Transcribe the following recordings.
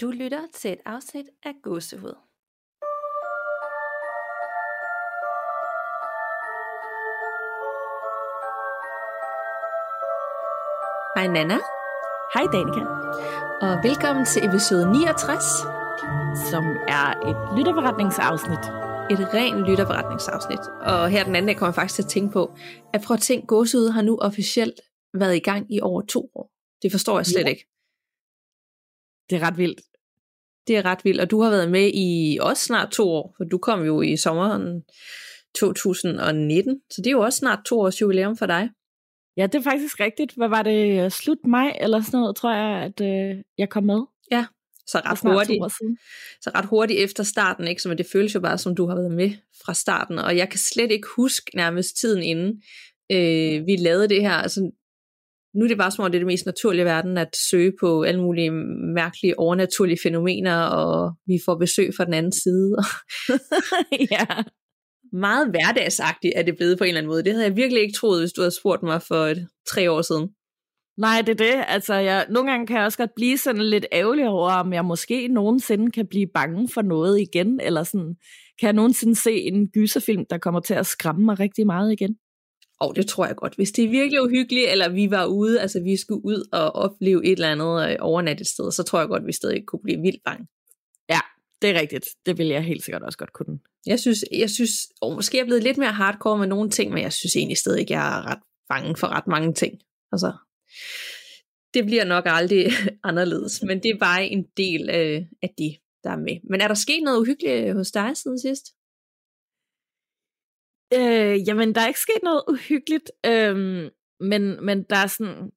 Du lytter til et afsnit af Gåsehud. Hej Nana, Hej Danika, og velkommen til episode 69, som er et lytterforretningsafsnit. et ren lytterberetningsafsnit. Og her den anden dag kommer jeg faktisk til at tænke på, at prøv at tænke, Gåsehud har nu officielt været i gang i over to år. Det forstår jeg slet Ja. ikke. Det er ret vildt. Det er ret vildt, og du har været med i også snart to år, for du kom jo i sommeren 2019, så det er jo også snart to års jubilæum for dig. Ja, det er faktisk rigtigt. Hvad var det? Slut maj eller sådan noget, tror jeg, at øh, jeg kom med. Så For ret hurtigt, så ret hurtigt efter starten, ikke? Så det føles jo bare, som du har været med fra starten, og jeg kan slet ikke huske nærmest tiden inden øh, vi lavede det her. Altså, nu er det bare som om, det er det mest naturlige i verden, at søge på alle mulige mærkelige overnaturlige fænomener, og vi får besøg fra den anden side. ja. Meget hverdagsagtigt er det blevet på en eller anden måde. Det havde jeg virkelig ikke troet, hvis du havde spurgt mig for et, tre år siden. Nej, det er det. Altså, jeg, nogle gange kan jeg også godt blive sådan lidt ærgerlig over, om jeg måske nogensinde kan blive bange for noget igen, eller sådan, kan jeg nogensinde se en gyserfilm, der kommer til at skræmme mig rigtig meget igen? Og det tror jeg godt. Hvis det er virkelig uhyggeligt, eller vi var ude, altså vi skulle ud og opleve et eller andet øh, overnat et sted, så tror jeg godt, vi stadig kunne blive vildt bange. Ja, det er rigtigt. Det vil jeg helt sikkert også godt kunne. Jeg synes, jeg synes og måske er jeg blevet lidt mere hardcore med nogle ting, men jeg synes egentlig stadig ikke, jeg er ret bange for ret mange ting. Altså, det bliver nok aldrig anderledes, men det er bare en del øh, af det, der er med. Men er der sket noget uhyggeligt hos dig siden sidst? Øh, jamen, der er ikke sket noget uhyggeligt, øhm, men, men der er sådan...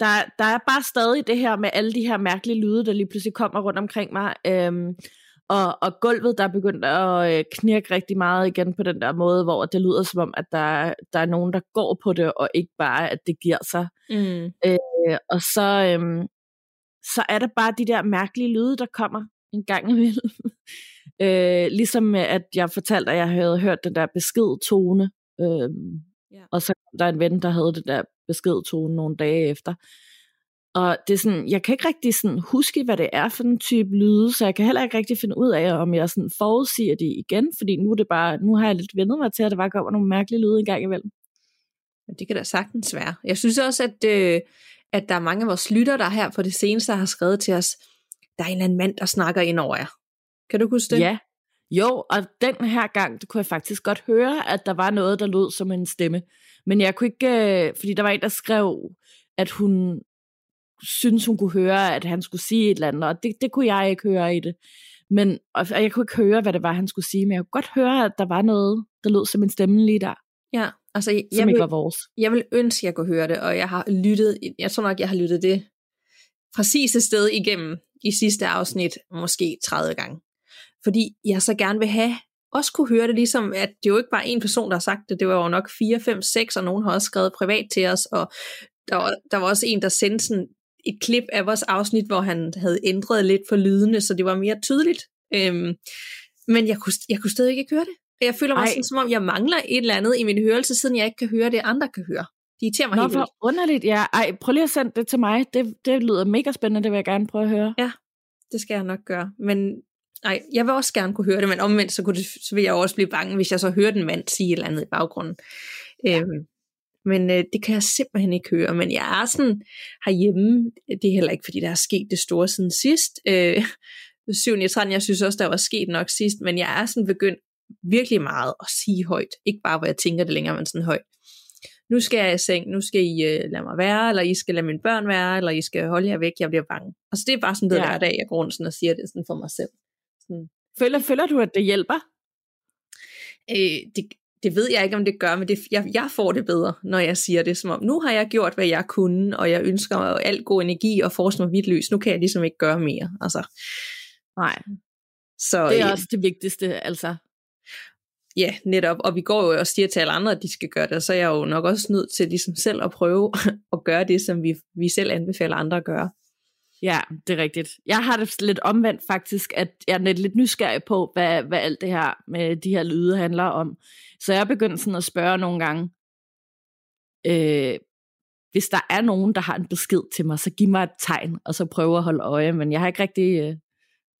Der, der er bare stadig det her med alle de her mærkelige lyde, der lige pludselig kommer rundt omkring mig. Øhm, og, og gulvet, der er begyndt at øh, knirke rigtig meget igen på den der måde, hvor det lyder som om, at der, der er nogen, der går på det, og ikke bare, at det giver sig. Mm. Øh, og så, øhm, så er det bare de der mærkelige lyde, der kommer en gang imellem. øh, ligesom at jeg fortalte, at jeg havde hørt den der beskedtone, øh, Ja. og så kom der en ven, der havde den der beskedtone nogle dage efter. Og det er sådan, jeg kan ikke rigtig sådan huske, hvad det er for en type lyde, så jeg kan heller ikke rigtig finde ud af, om jeg sådan forudsiger det igen, fordi nu er det bare, nu har jeg lidt vendet mig til, at der bare kommer nogle mærkelige lyde en gang imellem. Det kan da sagtens være. Jeg synes også, at, øh, at der er mange af vores lytter, der her på det seneste har skrevet til os, der er en eller anden mand, der snakker ind over jer. Kan du huske det? Ja, jo, og den her gang, det kunne jeg faktisk godt høre, at der var noget, der lød som en stemme. Men jeg kunne ikke, øh, fordi der var en, der skrev, at hun synes hun kunne høre, at han skulle sige et eller andet, og det, det kunne jeg ikke høre i det. Men og jeg kunne ikke høre, hvad det var, han skulle sige, men jeg kunne godt høre, at der var noget, der lød som en stemme lige der, ja. Altså, jeg, som jeg, ikke vil, var vores. jeg vil ønske, at jeg kunne høre det, og jeg har lyttet, jeg tror nok, jeg har lyttet det præcis et sted igennem i sidste afsnit, måske 30 gange. Fordi jeg så gerne vil have, også kunne høre det, ligesom at det jo ikke bare en person, der har sagt det, det var jo nok 4, 5, 6, og nogen har også skrevet privat til os, og der var, der var også en, der sendte sådan et klip af vores afsnit, hvor han havde ændret lidt for lydene, så det var mere tydeligt. Øhm, men jeg kunne, jeg kunne stadig ikke høre det. Jeg føler mig Ej. sådan, som om jeg mangler et eller andet i min hørelse, siden jeg ikke kan høre det, andre kan høre. De irriterer mig Nå, helt vildt. hvor underligt. Ja, ej, prøv lige at sende det til mig. Det, det lyder mega spændende, det vil jeg gerne prøve at høre. Det skal jeg nok gøre. Men ej, jeg vil også gerne kunne høre det, men omvendt, så, kunne det, så vil jeg jo også blive bange, hvis jeg så hører den mand sige et eller andet i baggrunden. Ja. Øhm, men øh, det kan jeg simpelthen ikke høre. Men jeg er sådan herhjemme, det er heller ikke, fordi der er sket det store siden sidst. Øh, 7. i 13, jeg synes også, der var sket nok sidst, men jeg er sådan begyndt virkelig meget at sige højt. Ikke bare, hvor jeg tænker det længere, men sådan højt. Nu skal jeg i seng, nu skal I øh, lade mig være, eller I skal lade mine børn være, eller I skal holde jer væk, jeg bliver bange. Altså det er bare sådan det ja. hver dag, jeg går rundt sådan og siger det sådan for mig selv. Sådan, Føler, føler du, at det hjælper? øh, det, det ved jeg ikke, om det gør, men det, jeg, jeg får det bedre, når jeg siger det, som om, nu har jeg gjort, hvad jeg kunne, og jeg ønsker mig alt god energi og force mig vidt lys. Nu kan jeg ligesom ikke gøre mere. Altså, Nej, så, det er øh, også det vigtigste, altså. Ja, netop. Og vi går jo og siger til alle andre, at de skal gøre det, og så er jeg jo nok også nødt til ligesom selv at prøve at gøre det, som vi, vi selv anbefaler andre at gøre. Ja, det er rigtigt. Jeg har det lidt omvendt faktisk, at jeg er lidt nysgerrig på, hvad, hvad alt det her med de her lyde handler om. Så jeg begyndte sådan at spørge nogle gange, øh, hvis der er nogen, der har en besked til mig, så giv mig et tegn, og så prøve at holde øje. Men jeg har ikke rigtig, øh,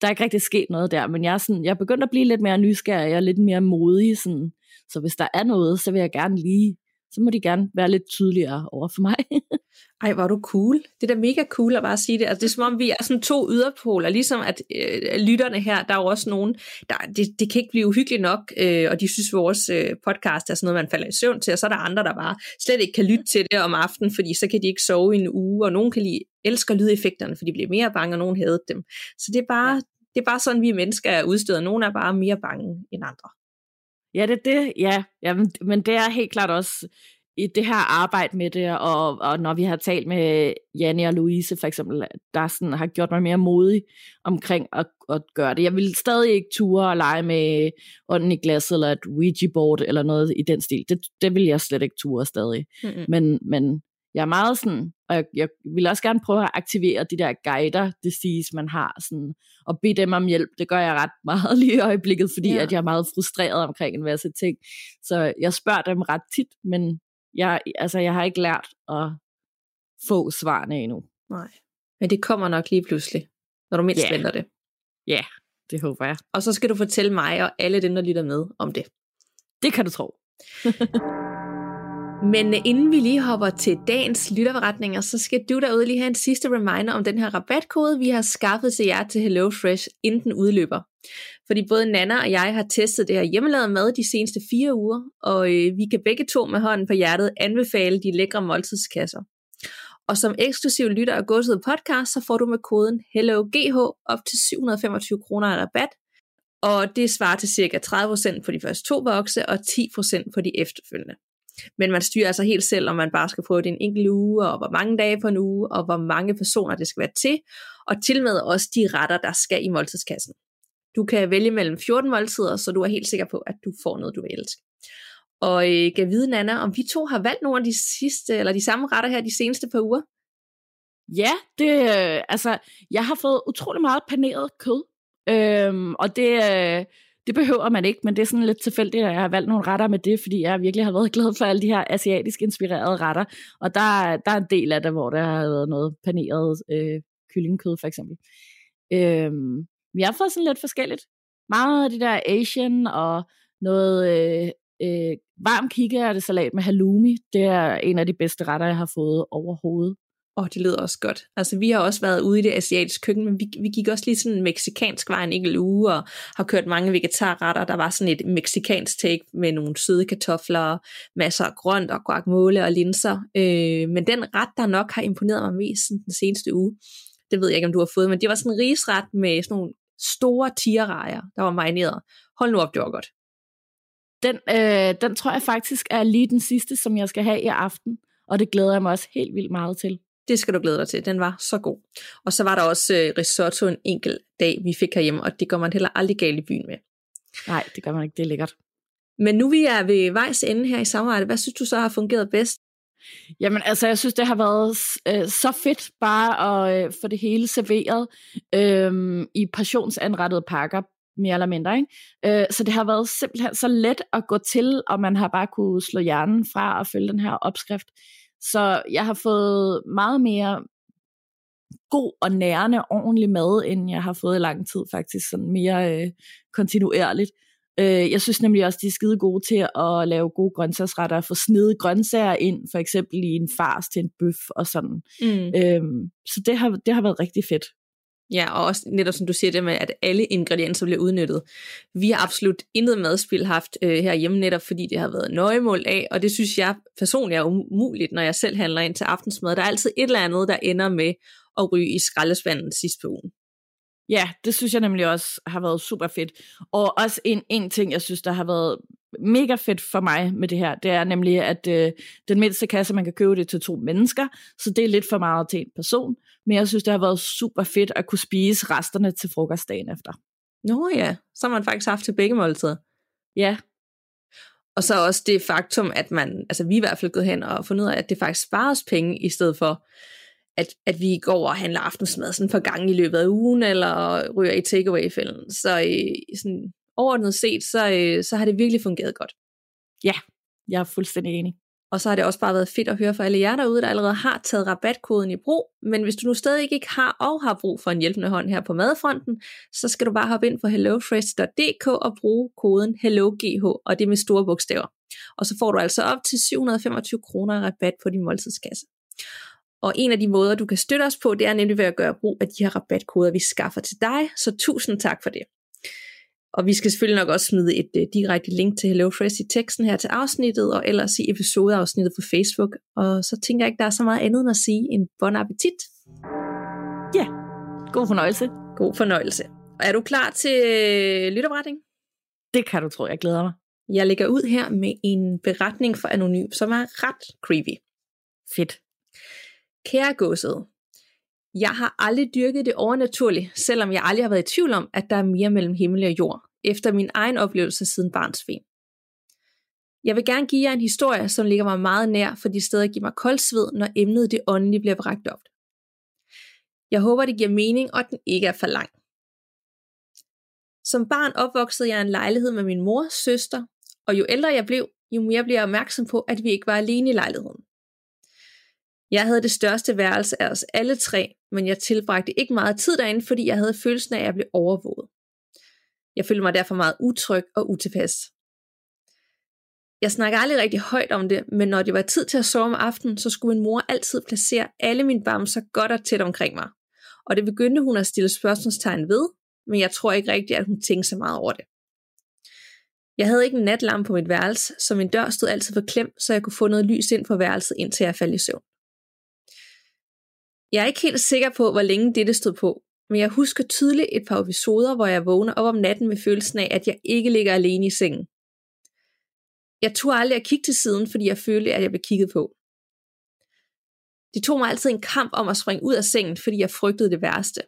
der er ikke rigtig sket noget der, men jeg er, sådan, jeg er begyndt at blive lidt mere nysgerrig, og lidt mere modig, sådan, så hvis der er noget, så vil jeg gerne lige så må de gerne være lidt tydeligere over for mig. Ej, hvor er du cool. Det er da mega cool at bare sige det. Altså, det er som om, vi er sådan to yderpoler, ligesom at øh, lytterne her, der er jo også nogen, der, det, det kan ikke blive uhyggeligt nok, øh, og de synes, vores øh, podcast er sådan noget, man falder i søvn til, og så er der andre, der bare slet ikke kan lytte til det om aftenen, fordi så kan de ikke sove i en uge, og nogen kan lide, elsker lydeffekterne, for de bliver mere bange, og nogen hader dem. Så det er bare, ja. det er bare sådan, vi mennesker er udstødet, nogen er bare mere bange end andre. Ja, det er det, ja. ja men, men det er helt klart også i det her arbejde med det, og, og når vi har talt med Janne og Louise for eksempel, der sådan har gjort mig mere modig omkring at, at gøre det. Jeg vil stadig ikke ture og lege med ånden i glas eller et Ouija-board eller noget i den stil. Det, det vil jeg slet ikke ture stadig. Mm-hmm. Men, men jeg er meget sådan, og jeg, jeg vil også gerne prøve at aktivere de der guider, disease, man har, sådan, og bede dem om hjælp. Det gør jeg ret meget lige i øjeblikket, fordi ja. at jeg er meget frustreret omkring en masse ting. Så jeg spørger dem ret tit, men jeg, altså, jeg har ikke lært at få svarene endnu. Nej, men det kommer nok lige pludselig, når du mindst yeah. venter det. Ja, yeah, det håber jeg. Og så skal du fortælle mig og alle dem, der lytter med om det. Det kan du tro. Men øh, inden vi lige hopper til dagens lytterberetninger, så skal du derude lige have en sidste reminder om den her rabatkode, vi har skaffet til jer til HelloFresh, inden den udløber. Fordi både Nana og jeg har testet det her hjemmelavet mad de seneste fire uger, og øh, vi kan begge to med hånden på hjertet anbefale de lækre måltidskasser. Og som eksklusiv lytter af Gåsede Podcast, så får du med koden HelloGH op til 725 kroner i rabat, og det svarer til cirka 30% på de første to bokse og 10% på de efterfølgende. Men man styrer altså helt selv, om man bare skal prøve det en enkelt uge, og hvor mange dage på en uge, og hvor mange personer det skal være til, og til med også de retter, der skal i måltidskassen. Du kan vælge mellem 14 måltider, så du er helt sikker på, at du får noget, du vil elske. Og øh, kan vide, Nana, om vi to har valgt nogle af de sidste, eller de samme retter her de seneste par uger? Ja, det, øh, altså, jeg har fået utrolig meget paneret kød, øhm, og det, øh, det behøver man ikke, men det er sådan lidt tilfældigt, at jeg har valgt nogle retter med det, fordi jeg virkelig har været glad for alle de her asiatisk inspirerede retter, og der, der er en del af det, hvor der har været noget paneret øh, kyllingkød for eksempel. Øh, vi har fået sådan lidt forskelligt. Meget af det der Asian og noget øh, øh, varm salat med halloumi. Det er en af de bedste retter, jeg har fået overhovedet og det lyder også godt. Altså, vi har også været ude i det asiatiske køkken, men vi, vi gik også lige sådan en meksikansk vej en enkelt uge, og har kørt mange vegetarretter. Der var sådan et meksikansk take med nogle søde kartofler, masser af grønt og guacamole og linser. Øh, men den ret, der nok har imponeret mig mest den seneste uge, det ved jeg ikke, om du har fået, men det var sådan en risret med sådan nogle store tierrejer, der var marineret. Hold nu op, det var godt. Den, øh, den tror jeg faktisk er lige den sidste, som jeg skal have i aften, og det glæder jeg mig også helt vildt meget til. Det skal du glæde dig til. Den var så god. Og så var der også øh, risotto en enkelt dag, vi fik herhjemme, og det går man heller aldrig galt i byen med. Nej, det gør man ikke. Det er lækkert. Men nu vi er ved vejs ende her i samarbejde, hvad synes du så har fungeret bedst? Jamen altså, jeg synes, det har været øh, så fedt bare at øh, få det hele serveret øh, i passionsanrettede pakker, mere eller mindre. Ikke? Øh, så det har været simpelthen så let at gå til, og man har bare kunne slå hjernen fra og følge den her opskrift. Så jeg har fået meget mere god og nærende, ordentlig mad, end jeg har fået i lang tid faktisk, sådan mere øh, kontinuerligt. Øh, jeg synes nemlig også, de er skide gode til at lave gode grøntsagsretter, få snedet grøntsager ind, for eksempel i en fars til en bøf og sådan. Mm. Øhm, så det har, det har været rigtig fedt. Ja, og også netop som du siger det med, at alle ingredienser bliver udnyttet. Vi har absolut intet madspil haft øh, herhjemme netop, fordi det har været nøjemål af, og det synes jeg personligt er umuligt, når jeg selv handler ind til aftensmad. Der er altid et eller andet, der ender med at ryge i skraldespanden sidst på ugen. Ja, det synes jeg nemlig også har været super fedt. Og også en, en ting, jeg synes, der har været mega fedt for mig med det her, det er nemlig, at øh, den mindste kasse, man kan købe det til to mennesker, så det er lidt for meget til en person. Men jeg synes, det har været super fedt at kunne spise resterne til frokostdagen efter. Nå ja, så har man faktisk haft til begge måltider. Ja. Og så også det faktum, at man, altså vi er i hvert fald gået hen og fundet ud af, at det faktisk spares penge, i stedet for, at, at vi går og handler aftensmad sådan for gang i løbet af ugen, eller ryger i takeaway-fælden. Så øh, sådan, overordnet set, så, øh, så har det virkelig fungeret godt. Ja, jeg er fuldstændig enig. Og så har det også bare været fedt at høre fra alle jer derude, der allerede har taget rabatkoden i brug. Men hvis du nu stadig ikke har og har brug for en hjælpende hånd her på madfronten, så skal du bare hoppe ind på hellofresh.dk og bruge koden HelloGH, og det med store bogstaver. Og så får du altså op til 725 kroner rabat på din måltidskasse. Og en af de måder, du kan støtte os på, det er nemlig ved at gøre brug af de her rabatkoder, vi skaffer til dig. Så tusind tak for det. Og vi skal selvfølgelig nok også smide et uh, direkte link til HelloFresh i teksten her til afsnittet, og ellers i episodeafsnittet på Facebook. Og så tænker jeg ikke, der er så meget andet end at sige en bon appetit. Ja, god fornøjelse. God fornøjelse. Og er du klar til øh, lytterberetning? Det kan du tro, jeg glæder mig. Jeg lægger ud her med en beretning for Anonym, som er ret creepy. Fedt. Kære godset, jeg har aldrig dyrket det overnaturlige, selvom jeg aldrig har været i tvivl om, at der er mere mellem himmel og jord, efter min egen oplevelse siden barnsben. Jeg vil gerne give jer en historie, som ligger mig meget nær, for de steder giver mig koldsved, når emnet det åndelige bliver bragt op. Jeg håber, det giver mening, og den ikke er for lang. Som barn opvoksede jeg i en lejlighed med min mor, søster, og jo ældre jeg blev, jo mere blev jeg opmærksom på, at vi ikke var alene i lejligheden. Jeg havde det største værelse af os alle tre, men jeg tilbragte ikke meget tid derinde, fordi jeg havde følelsen af, at jeg blev overvåget. Jeg følte mig derfor meget utryg og utilpas. Jeg snakker aldrig rigtig højt om det, men når det var tid til at sove om aftenen, så skulle min mor altid placere alle mine bamser godt og tæt omkring mig. Og det begyndte hun at stille spørgsmålstegn ved, men jeg tror ikke rigtigt, at hun tænkte så meget over det. Jeg havde ikke en natlampe på mit værelse, så min dør stod altid for klemt, så jeg kunne få noget lys ind på værelset, indtil jeg faldt i søvn. Jeg er ikke helt sikker på, hvor længe dette stod på, men jeg husker tydeligt et par episoder, hvor jeg vågner op om natten med følelsen af, at jeg ikke ligger alene i sengen. Jeg turde aldrig at kigge til siden, fordi jeg følte, at jeg blev kigget på. Det tog mig altid en kamp om at springe ud af sengen, fordi jeg frygtede det værste.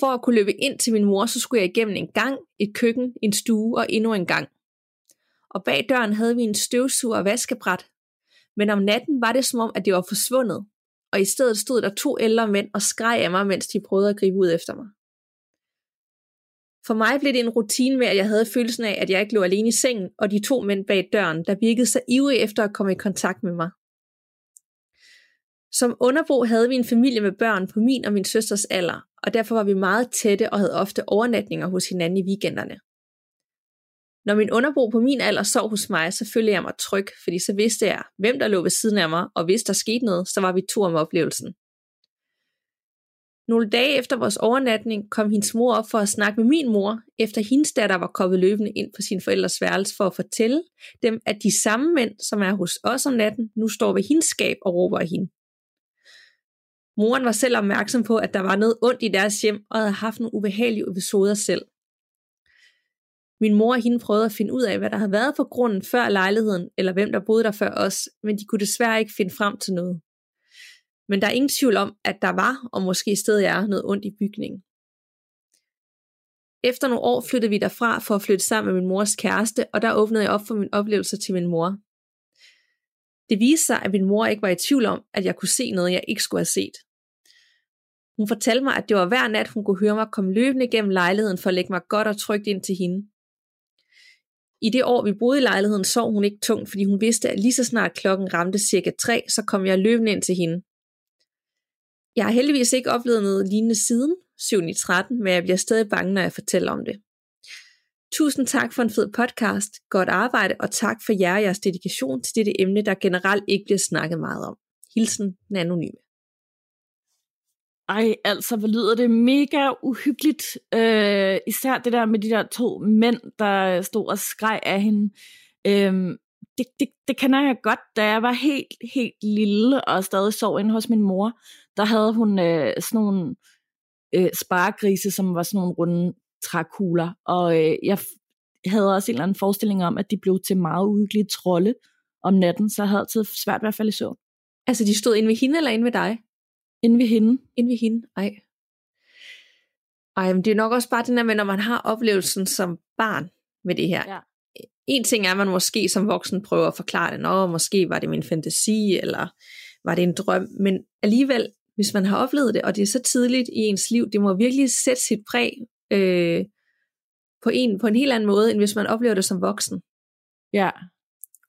For at kunne løbe ind til min mor, så skulle jeg igennem en gang, et køkken, en stue og endnu en gang. Og bag døren havde vi en støvsuger og vaskebræt. Men om natten var det som om, at det var forsvundet, og i stedet stod der to ældre mænd og skreg af mig, mens de prøvede at gribe ud efter mig. For mig blev det en rutine med, at jeg havde følelsen af, at jeg ikke lå alene i sengen, og de to mænd bag døren, der virkede så ivrige efter at komme i kontakt med mig. Som underbo havde vi en familie med børn på min og min søsters alder, og derfor var vi meget tætte og havde ofte overnatninger hos hinanden i weekenderne. Når min underbo på min alder sov hos mig, så følte jeg mig tryg, fordi så vidste jeg, hvem der lå ved siden af mig, og hvis der skete noget, så var vi to om oplevelsen. Nogle dage efter vores overnatning kom hendes mor op for at snakke med min mor, efter hendes datter var kommet løbende ind på sin forældres værelse for at fortælle dem, at de samme mænd, som er hos os om natten, nu står ved hendes skab og råber af hende. Moren var selv opmærksom på, at der var noget ondt i deres hjem, og havde haft nogle ubehagelige episoder selv. Min mor og hende prøvede at finde ud af, hvad der havde været for grunden før lejligheden, eller hvem der boede der før os, men de kunne desværre ikke finde frem til noget. Men der er ingen tvivl om, at der var, og måske stadig er, noget ondt i bygningen. Efter nogle år flyttede vi derfra for at flytte sammen med min mors kæreste, og der åbnede jeg op for min oplevelse til min mor. Det viste sig, at min mor ikke var i tvivl om, at jeg kunne se noget, jeg ikke skulle have set. Hun fortalte mig, at det var hver nat, hun kunne høre mig komme løbende gennem lejligheden for at lægge mig godt og trygt ind til hende. I det år, vi boede i lejligheden, sov hun ikke tungt, fordi hun vidste, at lige så snart klokken ramte cirka 3, så kom jeg løbende ind til hende. Jeg har heldigvis ikke oplevet noget lignende siden 7. 13, men jeg bliver stadig bange, når jeg fortæller om det. Tusind tak for en fed podcast, godt arbejde, og tak for jer og jeres dedikation til dette emne, der generelt ikke bliver snakket meget om. Hilsen den anonyme. Ej, altså, hvor lyder det mega uhyggeligt. Øh, især det der med de der to mænd, der stod og skreg af hende. Øh, det, det, det kan jeg godt. Da jeg var helt, helt lille og stadig sov inde hos min mor, der havde hun øh, sådan nogle øh, sparegrise, som var sådan nogle runde trækugler. Og øh, jeg havde også en eller anden forestilling om, at de blev til meget uhyggelige trolde om natten, så jeg havde altid svært ved at falde i søvn. Altså, de stod inde ved hende eller inde ved dig? Inde ved hende. Inde ved hende? Ej. Ej, men det er nok også bare den der med, når man har oplevelsen som barn med det her. Ja. En ting er, at man måske som voksen prøver at forklare det. Nå, måske var det min fantasi, eller var det en drøm. Men alligevel, hvis man har oplevet det, og det er så tidligt i ens liv, det må virkelig sætte sit præg øh, på, en, på en helt anden måde, end hvis man oplever det som voksen. Ja.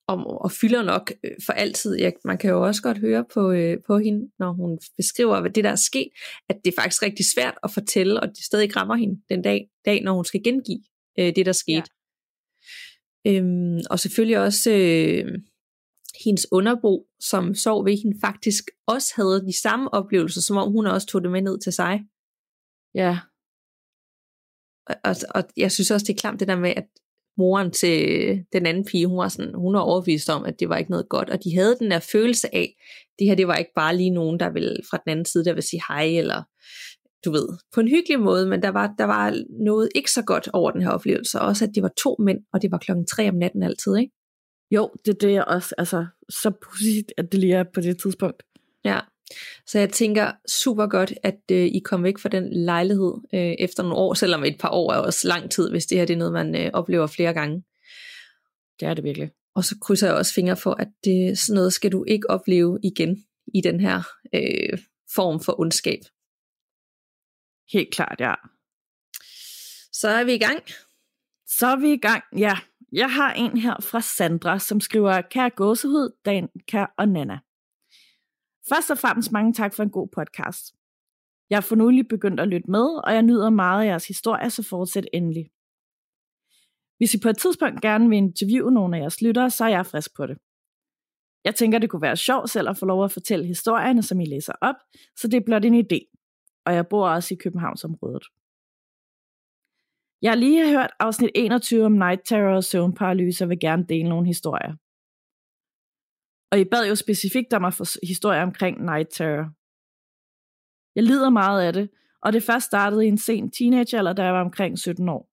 Og, og fylder nok øh, for altid. Ja, man kan jo også godt høre på, øh, på hende, når hun beskriver, hvad det der er sket, at det er faktisk rigtig svært at fortælle, og det stadig rammer hende den dag, dag når hun skal gengive øh, det, der skete. Ja. Øhm, og selvfølgelig også øh, hendes underbo, som sov ved hende, faktisk også havde de samme oplevelser, som om hun også tog det med ned til sig. Ja. Og, og, og jeg synes også, det er klamt det der med, at moren til den anden pige, hun var, sådan, hun var overbevist om, at det var ikke noget godt, og de havde den der følelse af, det her det var ikke bare lige nogen, der vil fra den anden side, der vil sige hej, eller du ved, på en hyggelig måde, men der var, der var noget ikke så godt over den her oplevelse, også at det var to mænd, og det var klokken tre om natten altid, ikke? Jo, det, det er også altså, så pudsigt, at det lige er på det tidspunkt. Ja, så jeg tænker super godt, at øh, I kom væk fra den lejlighed øh, efter nogle år, selvom et par år er også lang tid, hvis det her det er noget, man øh, oplever flere gange. Det er det virkelig. Og så krydser jeg også fingre for, at det, sådan noget skal du ikke opleve igen i den her øh, form for ondskab. Helt klart, ja. Så er vi i gang. Så er vi i gang, ja. Jeg har en her fra Sandra, som skriver, kære gåsehud, Dan, kære og Nana. Først og fremmest mange tak for en god podcast. Jeg har for nylig begyndt at lytte med, og jeg nyder meget af jeres historie, så fortsæt endelig. Hvis I på et tidspunkt gerne vil interviewe nogle af jeres lyttere, så er jeg frisk på det. Jeg tænker, det kunne være sjovt selv at få lov at fortælle historierne, som I læser op, så det er blot en idé. Og jeg bor også i Københavnsområdet. Jeg har lige hørt afsnit 21 om night terror og søvnparalyse og vil gerne dele nogle historier. Og I bad jo specifikt om at få historier omkring night terror. Jeg lider meget af det, og det først startede i en sen teenagealder, da jeg var omkring 17 år.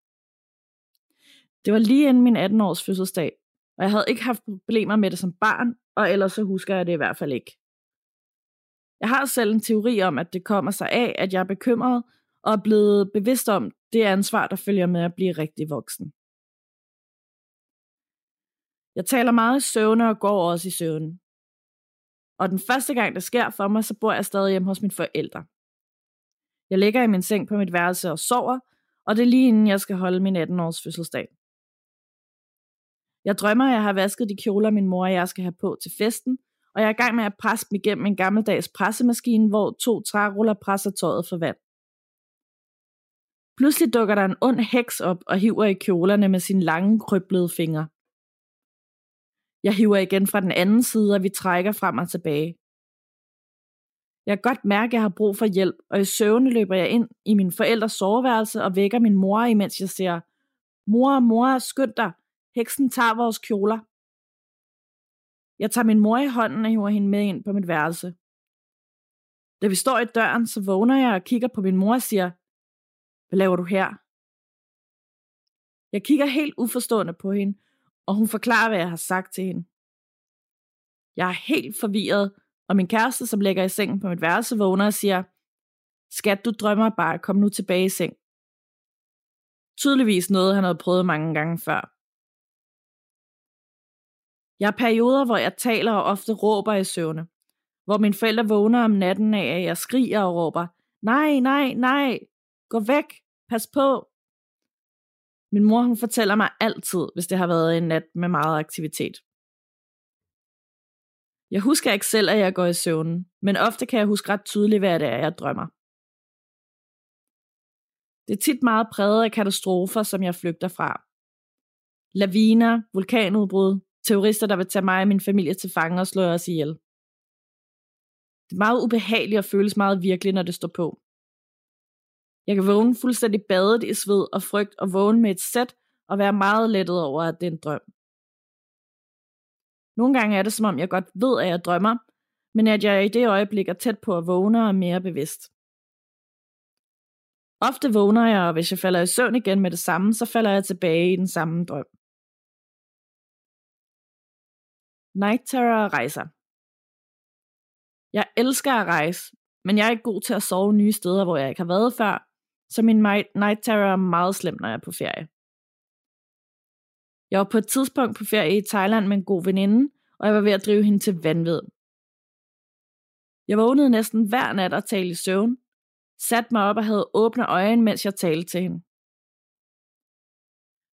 Det var lige inden min 18-års fødselsdag, og jeg havde ikke haft problemer med det som barn, og ellers så husker jeg det i hvert fald ikke. Jeg har selv en teori om, at det kommer sig af, at jeg er bekymret og er blevet bevidst om det ansvar, der følger med at blive rigtig voksen. Jeg taler meget i søvne og går også i søvne. Og den første gang, det sker for mig, så bor jeg stadig hjemme hos mine forældre. Jeg ligger i min seng på mit værelse og sover, og det er lige inden jeg skal holde min 18-års fødselsdag. Jeg drømmer, at jeg har vasket de kjoler, min mor og jeg skal have på til festen, og jeg er i gang med at presse dem igennem en gammeldags pressemaskine, hvor to træruller presser tøjet for vand. Pludselig dukker der en ond heks op og hiver i kjolerne med sine lange, krøblede fingre. Jeg hiver igen fra den anden side, og vi trækker frem og tilbage. Jeg kan godt mærke, at jeg har brug for hjælp, og i søvne løber jeg ind i min forældres soveværelse og vækker min mor, imens jeg siger, Mor, mor, skynd dig, heksen tager vores kjoler. Jeg tager min mor i hånden og hiver hende med ind på mit værelse. Da vi står i døren, så vågner jeg og kigger på min mor og siger, hvad laver du her? Jeg kigger helt uforstående på hende, og hun forklarer, hvad jeg har sagt til hende. Jeg er helt forvirret, og min kæreste, som ligger i sengen på mit værelse, vågner og siger, Skat, du drømmer bare, kom nu tilbage i seng. Tydeligvis noget, han havde prøvet mange gange før. Jeg har perioder, hvor jeg taler og ofte råber i søvne. Hvor mine forældre vågner om natten af, at jeg skriger og råber, nej, nej, nej, gå væk, pas på, min mor hun fortæller mig altid, hvis det har været en nat med meget aktivitet. Jeg husker ikke selv, at jeg går i søvn, men ofte kan jeg huske ret tydeligt, hvad det er, jeg drømmer. Det er tit meget præget af katastrofer, som jeg flygter fra. Laviner, vulkanudbrud, terrorister, der vil tage mig og min familie til fange og slå os ihjel. Det er meget ubehageligt og føles meget virkeligt, når det står på. Jeg kan vågne fuldstændig badet i sved og frygt og vågne med et sæt og være meget lettet over, at det er en drøm. Nogle gange er det som om, jeg godt ved, at jeg drømmer, men at jeg i det øjeblik er tæt på at vågne og er mere bevidst. Ofte vågner jeg, og hvis jeg falder i søvn igen med det samme, så falder jeg tilbage i den samme drøm. Night Terror rejser. Jeg elsker at rejse, men jeg er ikke god til at sove nye steder, hvor jeg ikke har været før, så min night terror er meget slem, når jeg er på ferie. Jeg var på et tidspunkt på ferie i Thailand med en god veninde, og jeg var ved at drive hende til vanvid. Jeg vågnede næsten hver nat og talte i søvn, satte mig op og havde åbne øjne, mens jeg talte til hende.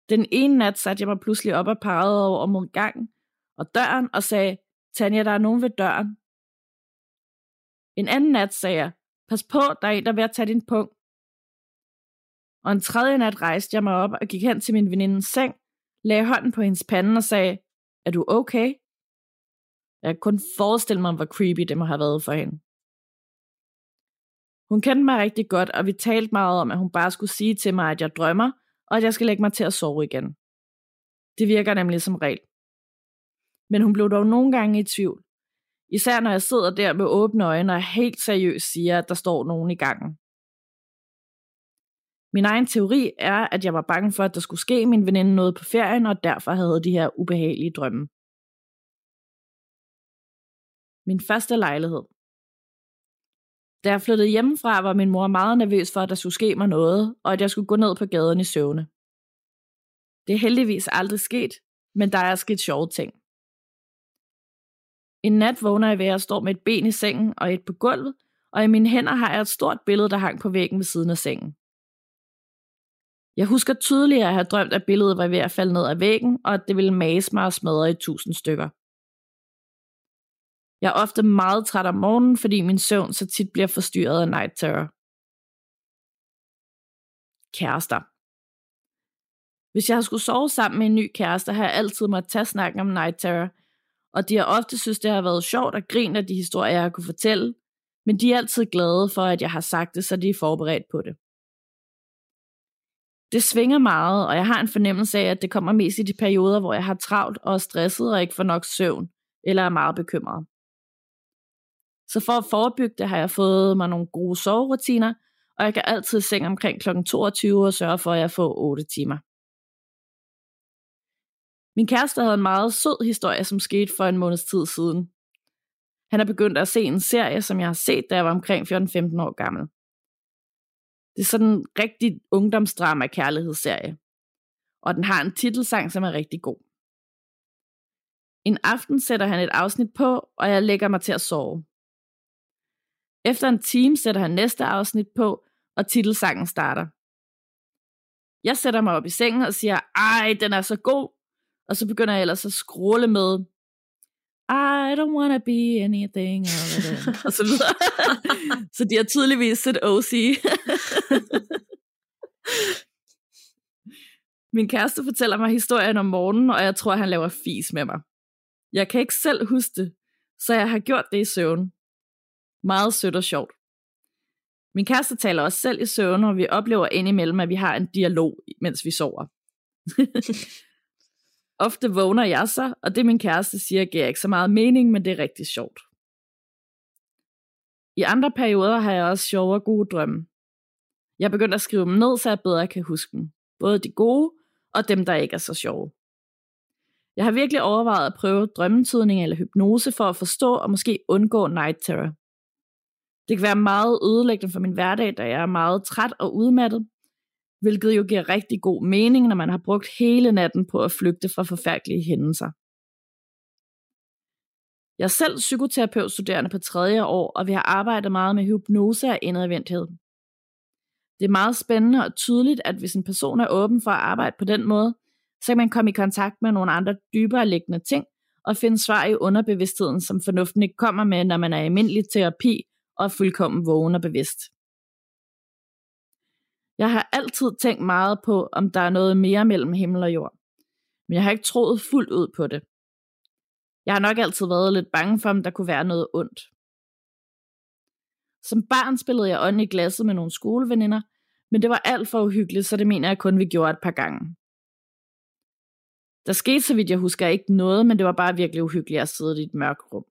Den ene nat satte jeg mig pludselig op og pegede over mod gangen, og døren og sagde, Tanja, der er nogen ved døren. En anden nat sagde jeg, pas på, der er en, der er ved at tage din punkt. Og en tredje nat rejste jeg mig op og gik hen til min venindes seng, lagde hånden på hendes pande og sagde, er du okay? Jeg kan kun forestille mig, hvor creepy det må have været for hende. Hun kendte mig rigtig godt, og vi talte meget om, at hun bare skulle sige til mig, at jeg drømmer, og at jeg skal lægge mig til at sove igen. Det virker nemlig som regel. Men hun blev dog nogle gange i tvivl. Især når jeg sidder der med åbne øjne og helt seriøst siger, at der står nogen i gangen. Min egen teori er, at jeg var bange for, at der skulle ske min veninde noget på ferien, og derfor havde de her ubehagelige drømme. Min første lejlighed. Da jeg flyttede hjemmefra, var min mor meget nervøs for, at der skulle ske mig noget, og at jeg skulle gå ned på gaden i søvne. Det er heldigvis aldrig sket, men der er sket sjove ting. En nat vågner jeg ved at stå med et ben i sengen og et på gulvet, og i mine hænder har jeg et stort billede, der hang på væggen ved siden af sengen. Jeg husker tydeligt at have drømt, at billedet var ved at falde ned af væggen, og at det ville mase mig og smadre i tusind stykker. Jeg er ofte meget træt om morgenen, fordi min søvn så tit bliver forstyrret af night terror. Kærester. Hvis jeg har skulle sove sammen med en ny kæreste, har jeg altid måttet tage snakken om night terror, og de har ofte synes, det har været sjovt at grine af de historier, jeg har kunne fortælle, men de er altid glade for, at jeg har sagt det, så de er forberedt på det. Det svinger meget, og jeg har en fornemmelse af, at det kommer mest i de perioder, hvor jeg har travlt og er stresset og ikke får nok søvn, eller er meget bekymret. Så for at forebygge det, har jeg fået mig nogle gode soverutiner, og jeg kan altid i seng omkring kl. 22 og sørge for, at jeg får 8 timer. Min kæreste havde en meget sød historie, som skete for en måneds tid siden. Han er begyndt at se en serie, som jeg har set, da jeg var omkring 14-15 år gammel. Det er sådan en rigtig ungdomsdrama kærlighedsserie. Og den har en titelsang, som er rigtig god. En aften sætter han et afsnit på, og jeg lægger mig til at sove. Efter en time sætter han næste afsnit på, og titelsangen starter. Jeg sætter mig op i sengen og siger, ej, den er så god. Og så begynder jeg ellers at scrolle med, i don't wanna be anything other than, og så videre. så de har tydeligvis set OC. Min kæreste fortæller mig historien om morgenen, og jeg tror, han laver fis med mig. Jeg kan ikke selv huske det, så jeg har gjort det i søvn. Meget sødt og sjovt. Min kæreste taler også selv i søvn, og vi oplever indimellem, at vi har en dialog, mens vi sover. Ofte vågner jeg så, og det min kæreste siger, giver ikke så meget mening, men det er rigtig sjovt. I andre perioder har jeg også sjove og gode drømme. Jeg er begyndt at skrive dem ned, så jeg bedre kan huske dem. Både de gode og dem, der ikke er så sjove. Jeg har virkelig overvejet at prøve drømmetydning eller hypnose for at forstå og måske undgå night terror. Det kan være meget ødelæggende for min hverdag, da jeg er meget træt og udmattet, hvilket jo giver rigtig god mening, når man har brugt hele natten på at flygte fra forfærdelige hændelser. Jeg er selv psykoterapeutstuderende på tredje år, og vi har arbejdet meget med hypnose og indadvendthed. Det er meget spændende og tydeligt, at hvis en person er åben for at arbejde på den måde, så kan man komme i kontakt med nogle andre dybere liggende ting, og finde svar i underbevidstheden, som fornuften ikke kommer med, når man er i almindelig terapi og er fuldkommen vågen og bevidst. Jeg har altid tænkt meget på, om der er noget mere mellem himmel og jord. Men jeg har ikke troet fuldt ud på det. Jeg har nok altid været lidt bange for, om der kunne være noget ondt. Som barn spillede jeg ånd i glasset med nogle skoleveninder, men det var alt for uhyggeligt, så det mener jeg kun, vi gjorde et par gange. Der skete, så vidt jeg husker, ikke noget, men det var bare virkelig uhyggeligt at sidde i et mørkt rum.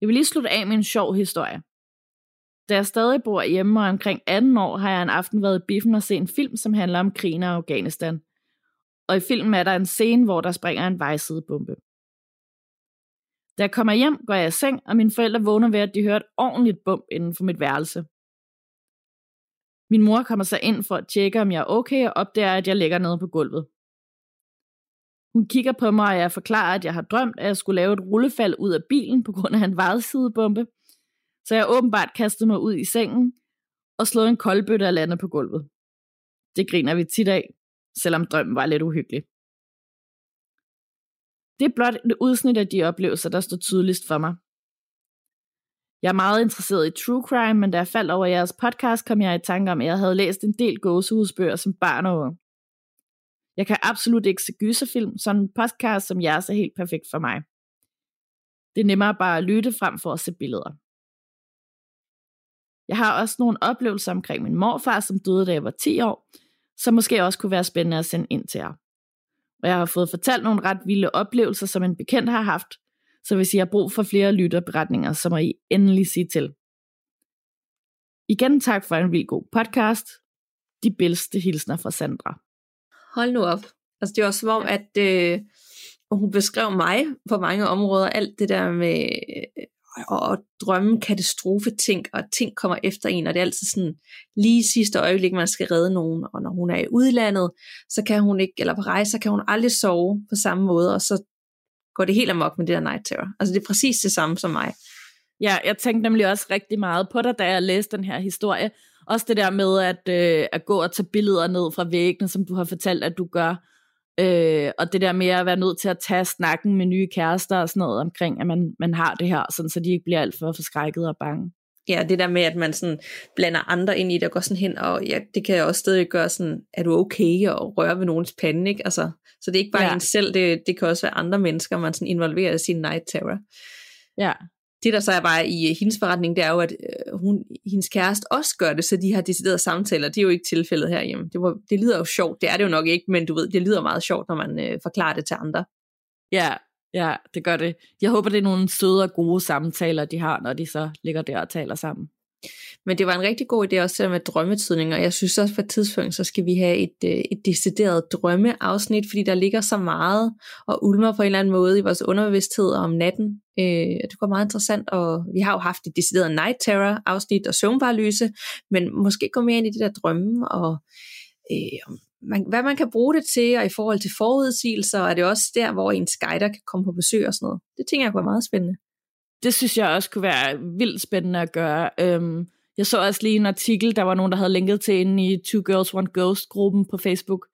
Jeg vil lige slutte af med en sjov historie. Da jeg stadig bor hjemme og omkring 18 år, har jeg en aften været i biffen og set en film, som handler om krigen og Afghanistan. Og i filmen er der en scene, hvor der springer en vejsidebombe. Da jeg kommer hjem, går jeg i seng, og mine forældre vågner ved, at de hører et ordentligt bump inden for mit værelse. Min mor kommer så ind for at tjekke, om jeg er okay, og opdager, at jeg ligger nede på gulvet. Hun kigger på mig, og jeg forklarer, at jeg har drømt, at jeg skulle lave et rullefald ud af bilen på grund af en vejsidebombe. Så jeg åbenbart kastede mig ud i sengen og slået en koldbøtte af landet på gulvet. Det griner vi tit af, selvom drømmen var lidt uhyggelig. det er blot et udsnit af de oplevelser, der står tydeligst for mig. Jeg er meget interesseret i true crime, men da jeg faldt over jeres podcast, kom jeg i tanke om, at jeg havde læst en del gåsehudspøger som barn og unge. Jeg kan absolut ikke se gyserfilm, så en podcast som jeres er helt perfekt for mig. Det er nemmere bare at lytte frem for at se billeder. Jeg har også nogle oplevelser omkring min morfar, som døde, da jeg var 10 år, som måske også kunne være spændende at sende ind til jer. Og jeg har fået fortalt nogle ret vilde oplevelser, som en bekendt har haft, så hvis I har brug for flere lytterberetninger, så må I endelig sige til. Igen tak for en vild god podcast. De bedste hilsner fra Sandra. Hold nu op. Altså det var som om, at øh, hun beskrev mig på mange områder, alt det der med og drømme katastrofeting, og ting kommer efter en, og det er altid sådan lige sidste øjeblik, man skal redde nogen, og når hun er i udlandet, så kan hun ikke, eller på rejse, så kan hun aldrig sove på samme måde, og så går det helt amok med det der night terror. Altså det er præcis det samme som mig. Ja, jeg tænkte nemlig også rigtig meget på dig, da jeg læste den her historie. Også det der med at, øh, at gå og tage billeder ned fra væggene, som du har fortalt, at du gør. Øh, og det der med at være nødt til at tage snakken med nye kærester og sådan noget omkring, at man, man har det her, sådan, så de ikke bliver alt for forskrækket og bange. Ja, det der med, at man sådan blander andre ind i det og går sådan hen, og ja, det kan jeg også stadig gøre sådan, er du okay at røre ved nogens pande, ikke? Altså, så det er ikke bare ja. en selv, det, det kan også være andre mennesker, man sådan involverer i sin night terror. Ja. Det der så er bare i øh, hendes forretning, det er jo, at øh, hun, hendes kæreste også gør det, så de har deciderede samtaler. Det er jo ikke tilfældet herhjemme. Det, var, det lyder jo sjovt, det er det jo nok ikke, men du ved, det lyder meget sjovt, når man øh, forklarer det til andre. Ja, ja, det gør det. Jeg håber, det er nogle søde og gode samtaler, de har, når de så ligger der og taler sammen. Men det var en rigtig god idé også med drømmetydninger. Jeg synes også på et tidspunkt, så skal vi have et, øh, et decideret drømmeafsnit, fordi der ligger så meget og ulmer på en eller anden måde i vores underbevidsthed om natten. Øh, det var meget interessant, og vi har jo haft et decideret night terror afsnit og søvnparalyse, men måske gå mere ind i det der drømme og øh, man, hvad man kan bruge det til, og i forhold til forudsigelser, er det også der, hvor ens guider kan komme på besøg og sådan noget. Det tænker jeg kunne være meget spændende det synes jeg også kunne være vildt spændende at gøre. Øhm, jeg så også lige en artikel, der var nogen, der havde linket til inde i Two Girls One Ghost-gruppen på Facebook,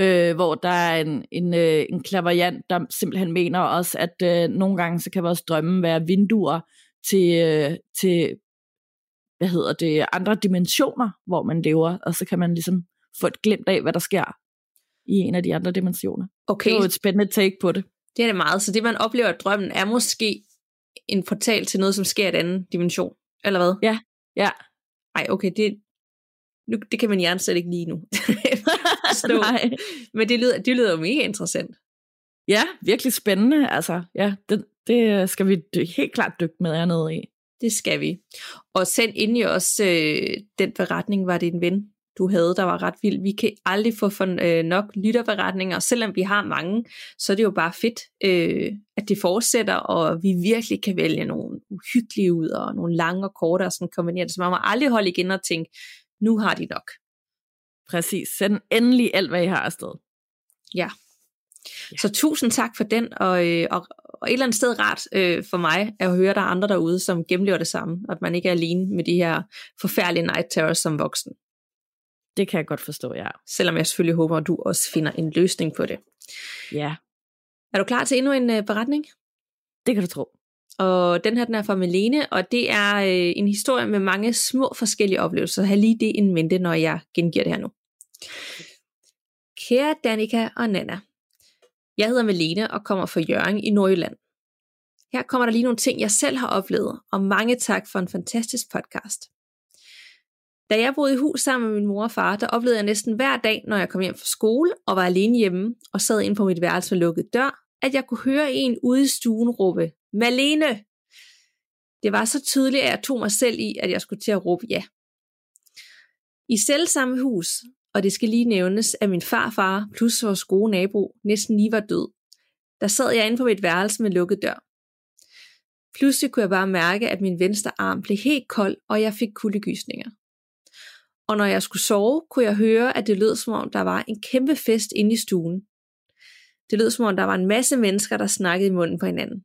øh, hvor der er en, en, øh, en klaverjant, der simpelthen mener også, at øh, nogle gange så kan vores drømme være vinduer til, øh, til hvad hedder det, andre dimensioner, hvor man lever, og så kan man ligesom få et glimt af, hvad der sker i en af de andre dimensioner. Okay. Det er jo et spændende take på det. Det er det meget, så det man oplever i drømmen er måske en portal til noget, som sker i et anden dimension, eller hvad? Ja, ja. Ej, okay, det, nu, det kan man gerne slet ikke lige nu. Nej. Men det lyder, det lyder jo mega interessant. Ja, virkelig spændende. Altså, ja, det, det skal vi helt klart dykke med ned i. Det skal vi. Og send ind i også øh, den beretning, var det en ven, du havde, der var ret vild. Vi kan aldrig få for, øh, nok lytterberetninger, og selvom vi har mange, så er det jo bare fedt, øh, at det fortsætter, og vi virkelig kan vælge nogle uhyggelige ud, og nogle lange og korte, og sådan kombinere det. Så man må aldrig holde igen og tænke, nu har de nok. Præcis. Send endelig alt, hvad I har afsted. Ja. ja. Så tusind tak for den, og, øh, og, og et eller andet sted rart øh, for mig at høre, der er andre derude, som gennemlever det samme, at man ikke er alene med de her forfærdelige night terrors som voksen. Det kan jeg godt forstå, ja. Selvom jeg selvfølgelig håber, at du også finder en løsning på det. Ja. Er du klar til endnu en uh, beretning? Det kan du tro. Og den her den er fra Melene, og det er øh, en historie med mange små forskellige oplevelser. Ha' lige det en mente, når jeg gengiver det her nu. Kære Danika og Nana. Jeg hedder Melene og kommer fra Jørgen i Nordjylland. Her kommer der lige nogle ting, jeg selv har oplevet, og mange tak for en fantastisk podcast. Da jeg boede i hus sammen med min mor og far, der oplevede jeg næsten hver dag, når jeg kom hjem fra skole og var alene hjemme og sad inde på mit værelse med lukket dør, at jeg kunne høre en ude i stuen råbe, Malene! Det var så tydeligt, at jeg tog mig selv i, at jeg skulle til at råbe ja. I selv samme hus, og det skal lige nævnes, at min farfar plus vores gode nabo næsten lige var død, der sad jeg inde på mit værelse med lukket dør. Pludselig kunne jeg bare mærke, at min venstre arm blev helt kold, og jeg fik kuldegysninger og når jeg skulle sove, kunne jeg høre, at det lød som om, der var en kæmpe fest inde i stuen. Det lød som om, der var en masse mennesker, der snakkede i munden på hinanden.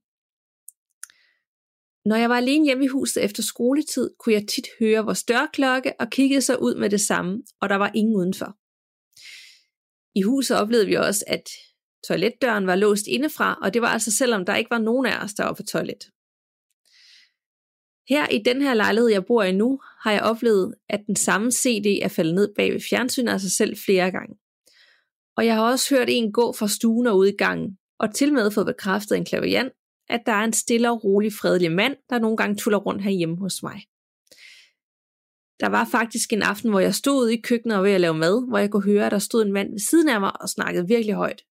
Når jeg var alene hjemme i huset efter skoletid, kunne jeg tit høre vores dørklokke og kiggede så ud med det samme, og der var ingen udenfor. I huset oplevede vi også, at Toiletdøren var låst indefra, og det var altså selvom der ikke var nogen af os, der var på toilet. Her i den her lejlighed, jeg bor i nu, har jeg oplevet, at den samme CD er faldet ned bag ved fjernsynet af sig selv flere gange. Og jeg har også hørt en gå fra stuen og ud i gangen, og til med fået bekræftet en klavian, at der er en stille og rolig fredelig mand, der nogle gange tuller rundt herhjemme hos mig. Der var faktisk en aften, hvor jeg stod i køkkenet og ved at lave mad, hvor jeg kunne høre, at der stod en mand ved siden af mig og snakkede virkelig højt.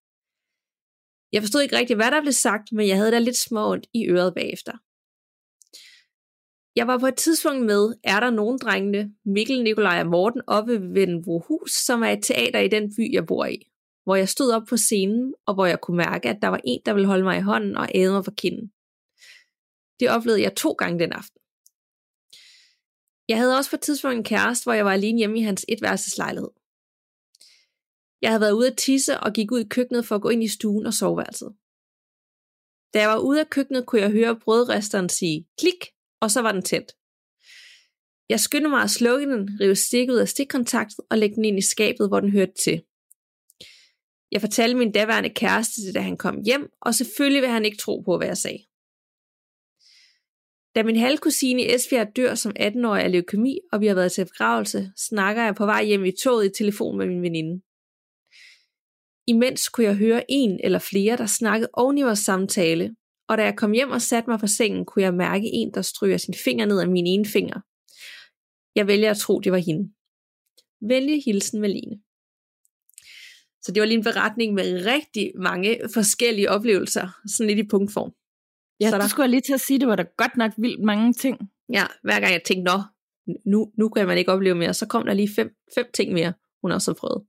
Jeg forstod ikke rigtig, hvad der blev sagt, men jeg havde da lidt småt i øret bagefter. Jeg var på et tidspunkt med, er der nogen drengene, Mikkel, Nikolaj og Morten, oppe ved den som er et teater i den by, jeg bor i. Hvor jeg stod op på scenen, og hvor jeg kunne mærke, at der var en, der ville holde mig i hånden og æde mig for kinden. Det oplevede jeg to gange den aften. Jeg havde også på et tidspunkt en kæreste, hvor jeg var alene hjemme i hans etværelseslejlighed. Jeg havde været ude at tisse og gik ud i køkkenet for at gå ind i stuen og soveværelset. Da jeg var ude af køkkenet, kunne jeg høre brødresteren sige klik, og så var den tændt. Jeg skyndte mig at slukke den, rive stikket ud af stikkontaktet og lægge den ind i skabet, hvor den hørte til. Jeg fortalte min daværende kæreste da han kom hjem, og selvfølgelig vil han ikke tro på, hvad jeg sagde. Da min halvkusine i Esbjerg dør som 18-årig af leukemi, og vi har været til begravelse, snakker jeg på vej hjem i toget i telefon med min veninde. Imens kunne jeg høre en eller flere, der snakkede oven i vores samtale, og da jeg kom hjem og satte mig på sengen, kunne jeg mærke en, der stryger sin finger ned af min ene finger. Jeg vælger at tro, det var hende. Vælge hilsen Malene. Så det var lige en beretning med rigtig mange forskellige oplevelser, sådan lidt i punktform. Ja, så der... skulle jeg lige til at sige, det var da godt nok vildt mange ting. Ja, hver gang jeg tænkte, nå, nu, nu kan man ikke opleve mere, så kom der lige fem, fem ting mere, hun har så prøvet.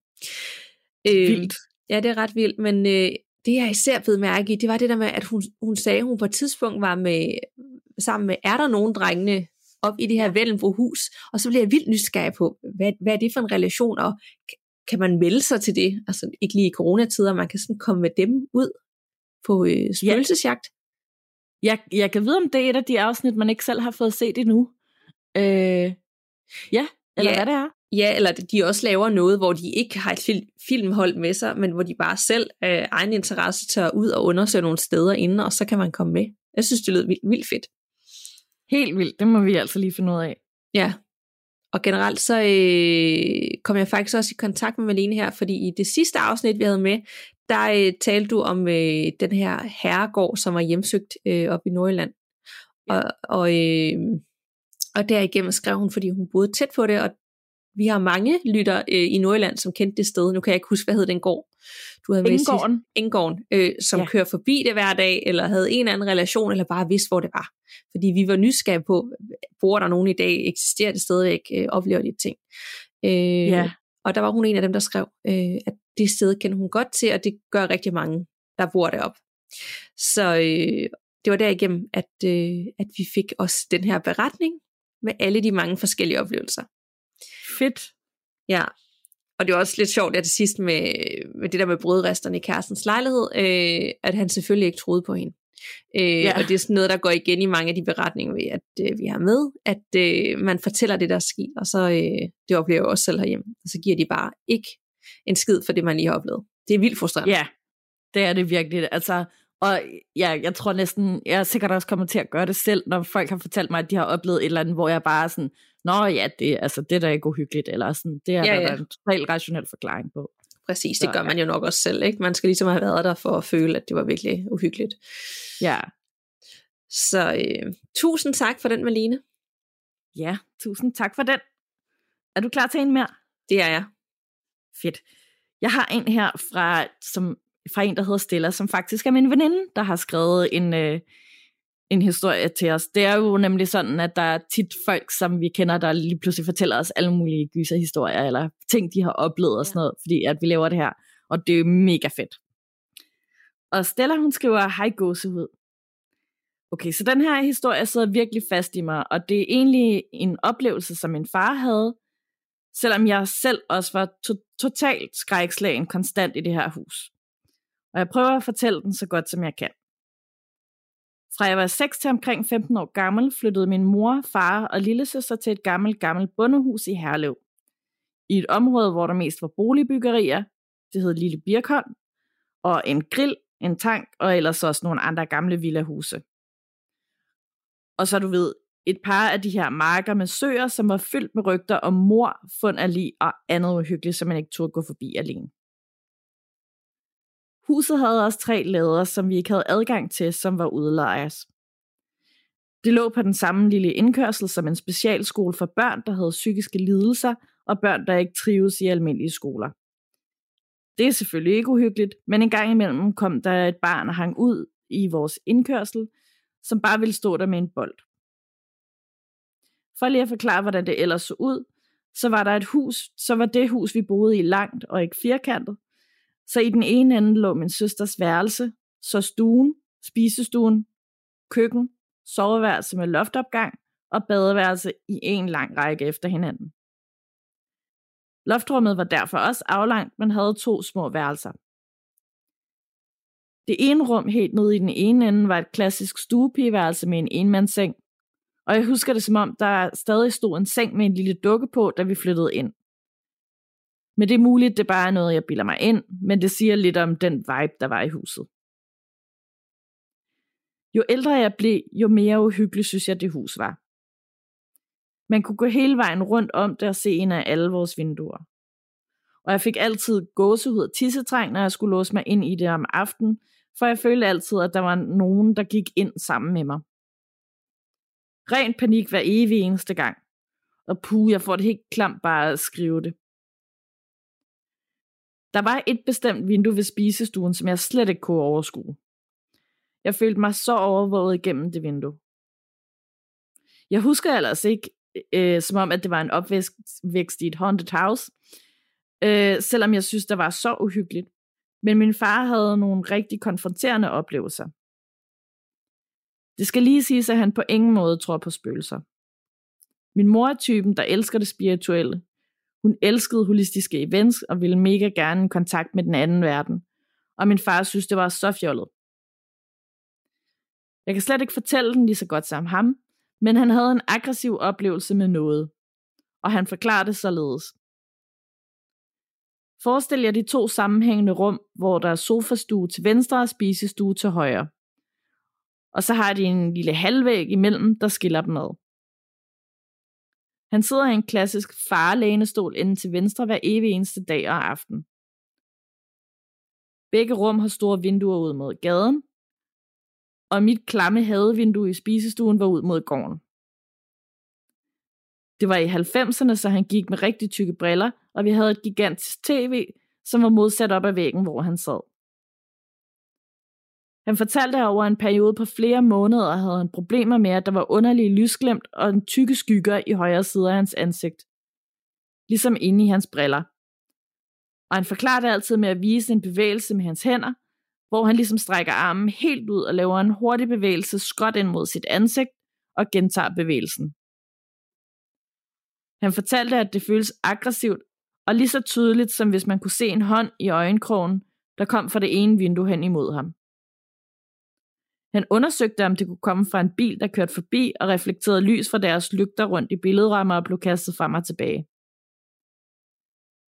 Øh, vildt. Ja, det er ret vildt, men øh, det jeg især blev mærke i, det var det der med, at hun, hun sagde, at hun på et tidspunkt var med, sammen med, er der nogen drengene op i det her Vellenbro hus, og så blev jeg vildt nysgerrig på, hvad, hvad er det for en relation, og kan man melde sig til det, altså ikke lige i coronatider, man kan sådan komme med dem ud på øh, spøgelsesjagt. Ja. Jeg, jeg kan vide, om det er et af de afsnit, man ikke selv har fået set endnu. Øh, ja, eller ja. hvad det er. Ja, eller de også laver noget, hvor de ikke har et fil- filmhold med sig, men hvor de bare selv af egen interesse tager ud og undersøger nogle steder inden, og så kan man komme med. Jeg synes, det lød vildt, vildt fedt. Helt vildt, det må vi altså lige finde ud af. Ja, og generelt så øh, kom jeg faktisk også i kontakt med Malene her, fordi i det sidste afsnit, vi havde med, der øh, talte du om øh, den her herregård, som var hjemsøgt øh, op i Nordjylland. Ja. Og, og, øh, og derigennem skrev hun, fordi hun boede tæt på det, og vi har mange lytter øh, i Nordjylland, som kendte det sted. Nu kan jeg ikke huske, hvad hed den gård. Du havde Ingården. Ingården, øh, som ja. kører forbi det hver dag, eller havde en eller anden relation, eller bare vidste, hvor det var. Fordi vi var nysgerrige på, bor der nogen i dag, eksisterer det stadigvæk, øh, oplever de ting. Øh, ja. Og der var hun en af dem, der skrev, øh, at det sted kender hun godt til, og det gør rigtig mange, der bor deroppe. Så øh, det var derigennem, at, øh, at vi fik også den her beretning med alle de mange forskellige oplevelser. Fedt. Ja, og det var også lidt sjovt, at det sidst med, med det der med brødresterne i kærestens lejlighed, øh, at han selvfølgelig ikke troede på hende. Øh, ja. Og det er sådan noget, der går igen i mange af de beretninger, vi, at øh, vi har med, at øh, man fortæller det, der er sket, og så øh, det oplever jeg også selv herhjemme. Og så giver de bare ikke en skid for det, man lige har oplevet. Det er vildt frustrerende. Ja, det er det virkelig. Altså, og ja, jeg tror næsten, jeg er sikkert også kommer til at gøre det selv, når folk har fortalt mig, at de har oplevet et eller andet, hvor jeg bare er sådan, nå ja, det, altså, det der er ikke uhyggeligt, eller sådan, det er ja, der, ja. der en totalt rationel forklaring på. Præcis, det gør man jo nok også selv, ikke? Man skal ligesom have været der for at føle, at det var virkelig uhyggeligt. Ja. Så øh, tusind tak for den, Malene. Ja, tusind tak for den. Er du klar til en mere? Det er jeg. Fedt. Jeg har en her fra, som, fra en, der hedder Stella, som faktisk er min veninde, der har skrevet en, øh, en historie til os. Det er jo nemlig sådan, at der er tit folk, som vi kender, der lige pludselig fortæller os alle mulige gyserhistorier, eller ting, de har oplevet og sådan noget, fordi at vi laver det her. Og det er mega fedt. Og Stella, hun skriver, hej gåsehud. Okay, så den her historie sidder virkelig fast i mig, og det er egentlig en oplevelse, som min far havde, selvom jeg selv også var to- totalt skrækslagen konstant i det her hus. Og jeg prøver at fortælle den så godt, som jeg kan. Fra jeg var 6 til omkring 15 år gammel, flyttede min mor, far og lillesøster til et gammelt, gammelt bondehus i Herlev. I et område, hvor der mest var boligbyggerier, det hed Lille Birkholm, og en grill, en tank, og ellers også nogle andre gamle villahuse. Og så du ved, et par af de her marker med søer, som var fyldt med rygter om mor, fund af lig og andet uhyggeligt, som man ikke turde gå forbi alene. Huset havde også tre lader, som vi ikke havde adgang til, som var udlejers. Det lå på den samme lille indkørsel som en specialskole for børn, der havde psykiske lidelser, og børn, der ikke trives i almindelige skoler. Det er selvfølgelig ikke uhyggeligt, men en gang imellem kom der et barn og hang ud i vores indkørsel, som bare ville stå der med en bold. For lige at forklare, hvordan det ellers så ud, så var der et hus, så var det hus, vi boede i langt og ikke firkantet. Så i den ene ende lå min søsters værelse, så stuen, spisestuen, køkken, soveværelse med loftopgang og badeværelse i en lang række efter hinanden. Loftrummet var derfor også aflangt, men havde to små værelser. Det ene rum helt nede i den ene ende var et klassisk stuepigeværelse med en enmandsseng, og jeg husker det som om, der stadig stod en seng med en lille dukke på, da vi flyttede ind. Men det er muligt, det bare er noget, jeg bilder mig ind, men det siger lidt om den vibe, der var i huset. Jo ældre jeg blev, jo mere uhyggeligt synes jeg, det hus var. Man kunne gå hele vejen rundt om det og se en af alle vores vinduer. Og jeg fik altid gåsehud og tissetræng, når jeg skulle låse mig ind i det om aftenen, for jeg følte altid, at der var nogen, der gik ind sammen med mig. Ren panik hver evig eneste gang. Og puh, jeg får det helt klamt bare at skrive det. Der var et bestemt vindue ved spisestuen, som jeg slet ikke kunne overskue. Jeg følte mig så overvåget igennem det vindue. Jeg husker ellers ikke, øh, som om, at det var en opvækst i et haunted house, øh, selvom jeg synes, der var så uhyggeligt. Men min far havde nogle rigtig konfronterende oplevelser. Det skal lige siges, at han på ingen måde tror på spøgelser. Min mor er typen, der elsker det spirituelle. Hun elskede holistiske events og ville mega gerne i kontakt med den anden verden. Og min far synes, det var så fjollet. Jeg kan slet ikke fortælle den lige så godt som ham, men han havde en aggressiv oplevelse med noget. Og han forklarede det således. Forestil jer de to sammenhængende rum, hvor der er sofastue til venstre og spisestue til højre. Og så har de en lille halvvæg imellem, der skiller dem ad. Han sidder i en klassisk farlænestol inden til venstre hver evig eneste dag og aften. Begge rum har store vinduer ud mod gaden, og mit klamme hadevindue i spisestuen var ud mod gården. Det var i 90'erne, så han gik med rigtig tykke briller, og vi havde et gigantisk tv, som var modsat op ad væggen, hvor han sad. Han fortalte, at over en periode på flere måneder havde han problemer med, at der var underlige lysglemt og en tykke skygger i højre side af hans ansigt. Ligesom inde i hans briller. Og han forklarede altid med at vise en bevægelse med hans hænder, hvor han ligesom strækker armen helt ud og laver en hurtig bevægelse skråt ind mod sit ansigt og gentager bevægelsen. Han fortalte, at det føles aggressivt og lige så tydeligt, som hvis man kunne se en hånd i øjenkrogen, der kom fra det ene vindue hen imod ham. Han undersøgte, om det kunne komme fra en bil, der kørte forbi og reflekterede lys fra deres lygter rundt i billedrammer og blev kastet frem og tilbage.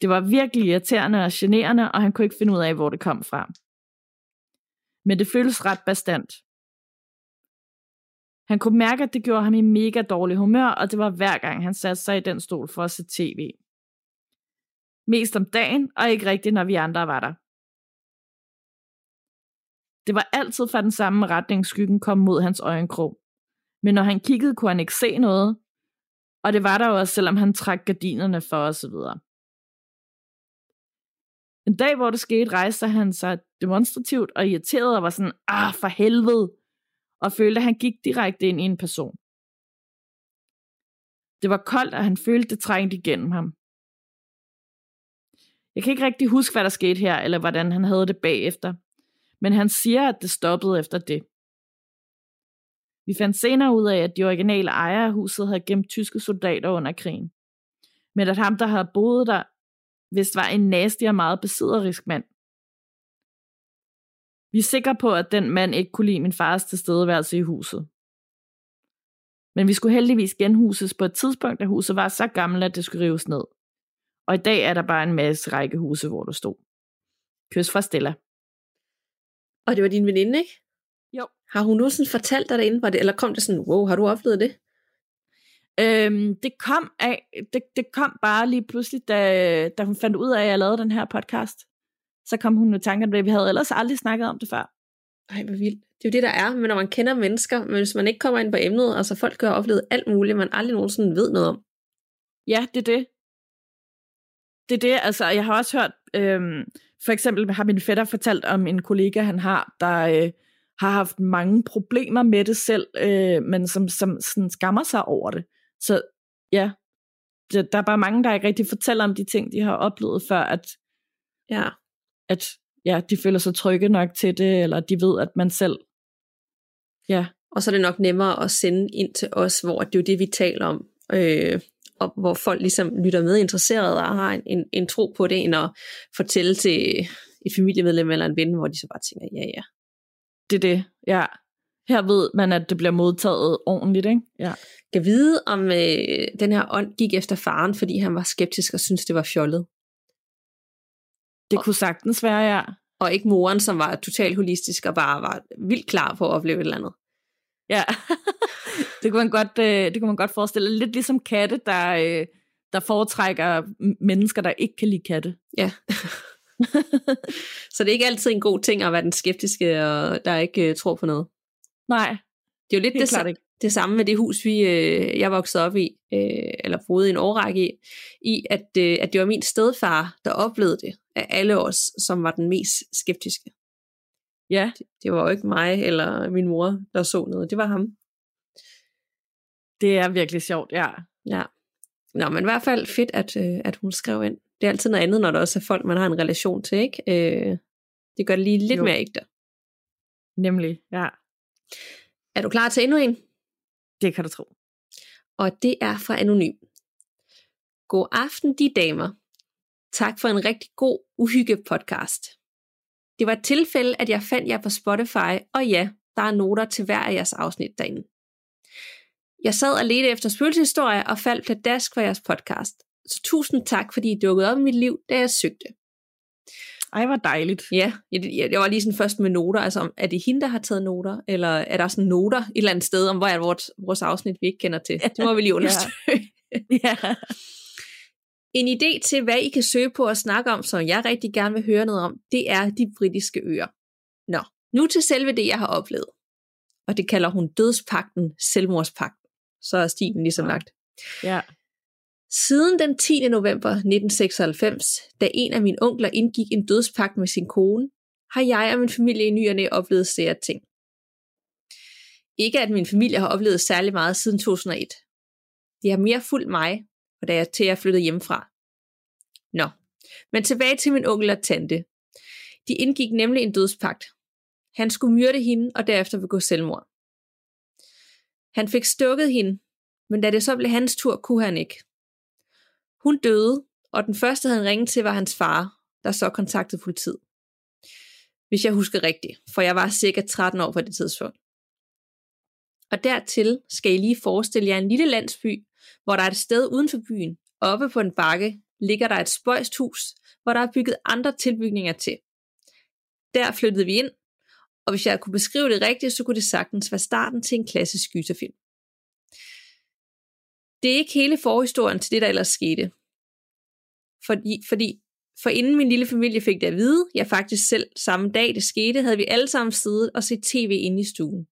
Det var virkelig irriterende og generende, og han kunne ikke finde ud af, hvor det kom fra men det føles ret bestandt. Han kunne mærke, at det gjorde ham i mega dårlig humør, og det var hver gang, han satte sig i den stol for at se tv. Mest om dagen, og ikke rigtigt, når vi andre var der. Det var altid fra den samme retning, skyggen kom mod hans øjenkrog. Men når han kiggede, kunne han ikke se noget, og det var der også, selvom han trak gardinerne for osv. En dag, hvor det skete, rejste han sig demonstrativt og irriteret og var sådan, ah, for helvede, og følte, at han gik direkte ind i en person. Det var koldt, og han følte, det trængte igennem ham. Jeg kan ikke rigtig huske, hvad der skete her, eller hvordan han havde det bagefter, men han siger, at det stoppede efter det. Vi fandt senere ud af, at de originale ejere af huset havde gemt tyske soldater under krigen. Men at ham, der havde boet der, vist var en nasty og meget besidderisk mand. Vi er sikre på, at den mand ikke kunne lide min fars tilstedeværelse i huset. Men vi skulle heldigvis genhuses på et tidspunkt, da huset var så gammelt, at det skulle rives ned. Og i dag er der bare en masse rækkehuse, hvor du stod. Kys fra Stella. Og det var din veninde, ikke? Jo. Har hun nu sådan fortalt dig derinde, var det, eller kom det sådan, wow, har du oplevet det? Øhm, det kom af, det, det kom bare lige pludselig, da, da hun fandt ud af, at jeg lavede den her podcast. Så kom hun med tanker om det. Vi havde ellers aldrig snakket om det før. Ej, hvor vildt. Det er jo det, der er, men når man kender mennesker, men hvis man ikke kommer ind på emnet, altså folk har oplevet alt muligt, man aldrig nogensinde ved noget om. Ja, det er det. Det er det, altså jeg har også hørt, øhm, for eksempel har min fætter fortalt om en kollega, han har, der øh, har haft mange problemer med det selv, øh, men som, som sådan skammer sig over det. Så ja, det, der er bare mange, der ikke rigtig fortæller om de ting, de har oplevet, før at, Ja. at ja, de føler sig trygge nok til det, eller de ved, at man selv, ja, Og så er det nok nemmere at sende ind til os, hvor det er jo det, vi taler om. Øh, og hvor folk ligesom lytter med interesseret og har en, en, en tro på det, end at fortælle til et familiemedlem eller en ven, hvor de så bare tænker, ja ja. det er det, ja. Her ved man, at det bliver modtaget ordentligt, ikke? Ja. Kan vide, om øh, den her ånd gik efter faren, fordi han var skeptisk og syntes, det var fjollet. Det kunne sagtens være, ja. Og ikke moren, som var totalt holistisk og bare var vildt klar på at opleve et eller andet. Ja, det, kunne man godt, øh, det kunne man godt forestille. Lidt ligesom katte, der, øh, der foretrækker mennesker, der ikke kan lide katte. Ja. så det er ikke altid en god ting at være den skeptiske, og der ikke øh, tror på noget. Nej, Det er jo lidt det, klart ikke. det samme med det hus, vi, øh, jeg voksede op i, øh, eller boede i en årrække i, i at, øh, at det var min stedfar, der oplevede det af alle os, som var den mest skeptiske. Ja, Det var jo ikke mig eller min mor, der så noget. Det var ham. det er virkelig sjovt, ja. Ja. Nå, men i hvert fald fedt, at, øh, at hun skrev ind. Det er altid noget andet, når der også er folk, man har en relation til, ikke? Øh, det gør det lige lidt Jo. mere ægte. Nemlig, ja. Er du klar til endnu en? Det kan du tro. og det er fra Anonym. God aften, de damer. Tak for en rigtig god uhygge-podcast. Det var et tilfælde, at jeg fandt jer på Spotify, og ja, der er noter til hver af jeres afsnit derinde. Jeg sad og ledte efter spøgelseshistorier og faldt pladask for jeres podcast. Så tusind tak, fordi I dukkede op i mit liv, da jeg søgte. Ej, hvor dejligt. Ja, jeg, jeg, jeg var lige sådan først med noter, altså om, er det hende, der har taget noter, eller er der sådan noter et eller andet sted, om hvor er vores, vores afsnit, vi ikke kender til. Det må vi lige undersøge. ja. En idé til, hvad I kan søge på og snakke om, som jeg rigtig gerne vil høre noget om, det er de britiske øer. Nå, nu til selve det, jeg har oplevet. Og det kalder hun dødspakten, selvmordspakten. Så er stilen ligesom Ja. lagt. ja. Siden den 10. november 1996, da en af mine onkler indgik en dødspagt med sin kone, har jeg og min familie i nyerne oplevet sære ting. Ikke at min familie har oplevet særlig meget siden 2001. Det har mere fulgt mig, og da jeg til jeg flyttede hjemmefra. Nå, men tilbage til min onkel og tante. De indgik nemlig en dødspagt. Han skulle myrde hende og derefter begå selvmord. Han fik stukket hende, men da det så blev hans tur, kunne han ikke. Hun døde, og den første, han ringede til, var hans far, der så kontaktede politiet. Hvis jeg husker rigtigt, for jeg var cirka 13 år på det tidspunkt. Og dertil skal I lige forestille jer en lille landsby, hvor der er et sted uden for byen, oppe på en bakke, ligger der et spøjst hus, hvor der er bygget andre tilbygninger til. Der flyttede vi ind, og hvis jeg kunne beskrive det rigtigt, så kunne det sagtens være starten til en klassisk gyserfilm. Det er ikke hele forhistorien til det, der ellers skete. Fordi, fordi for inden min lille familie fik det at vide, jeg faktisk selv samme dag det skete, havde vi alle sammen siddet og set tv inde i stuen.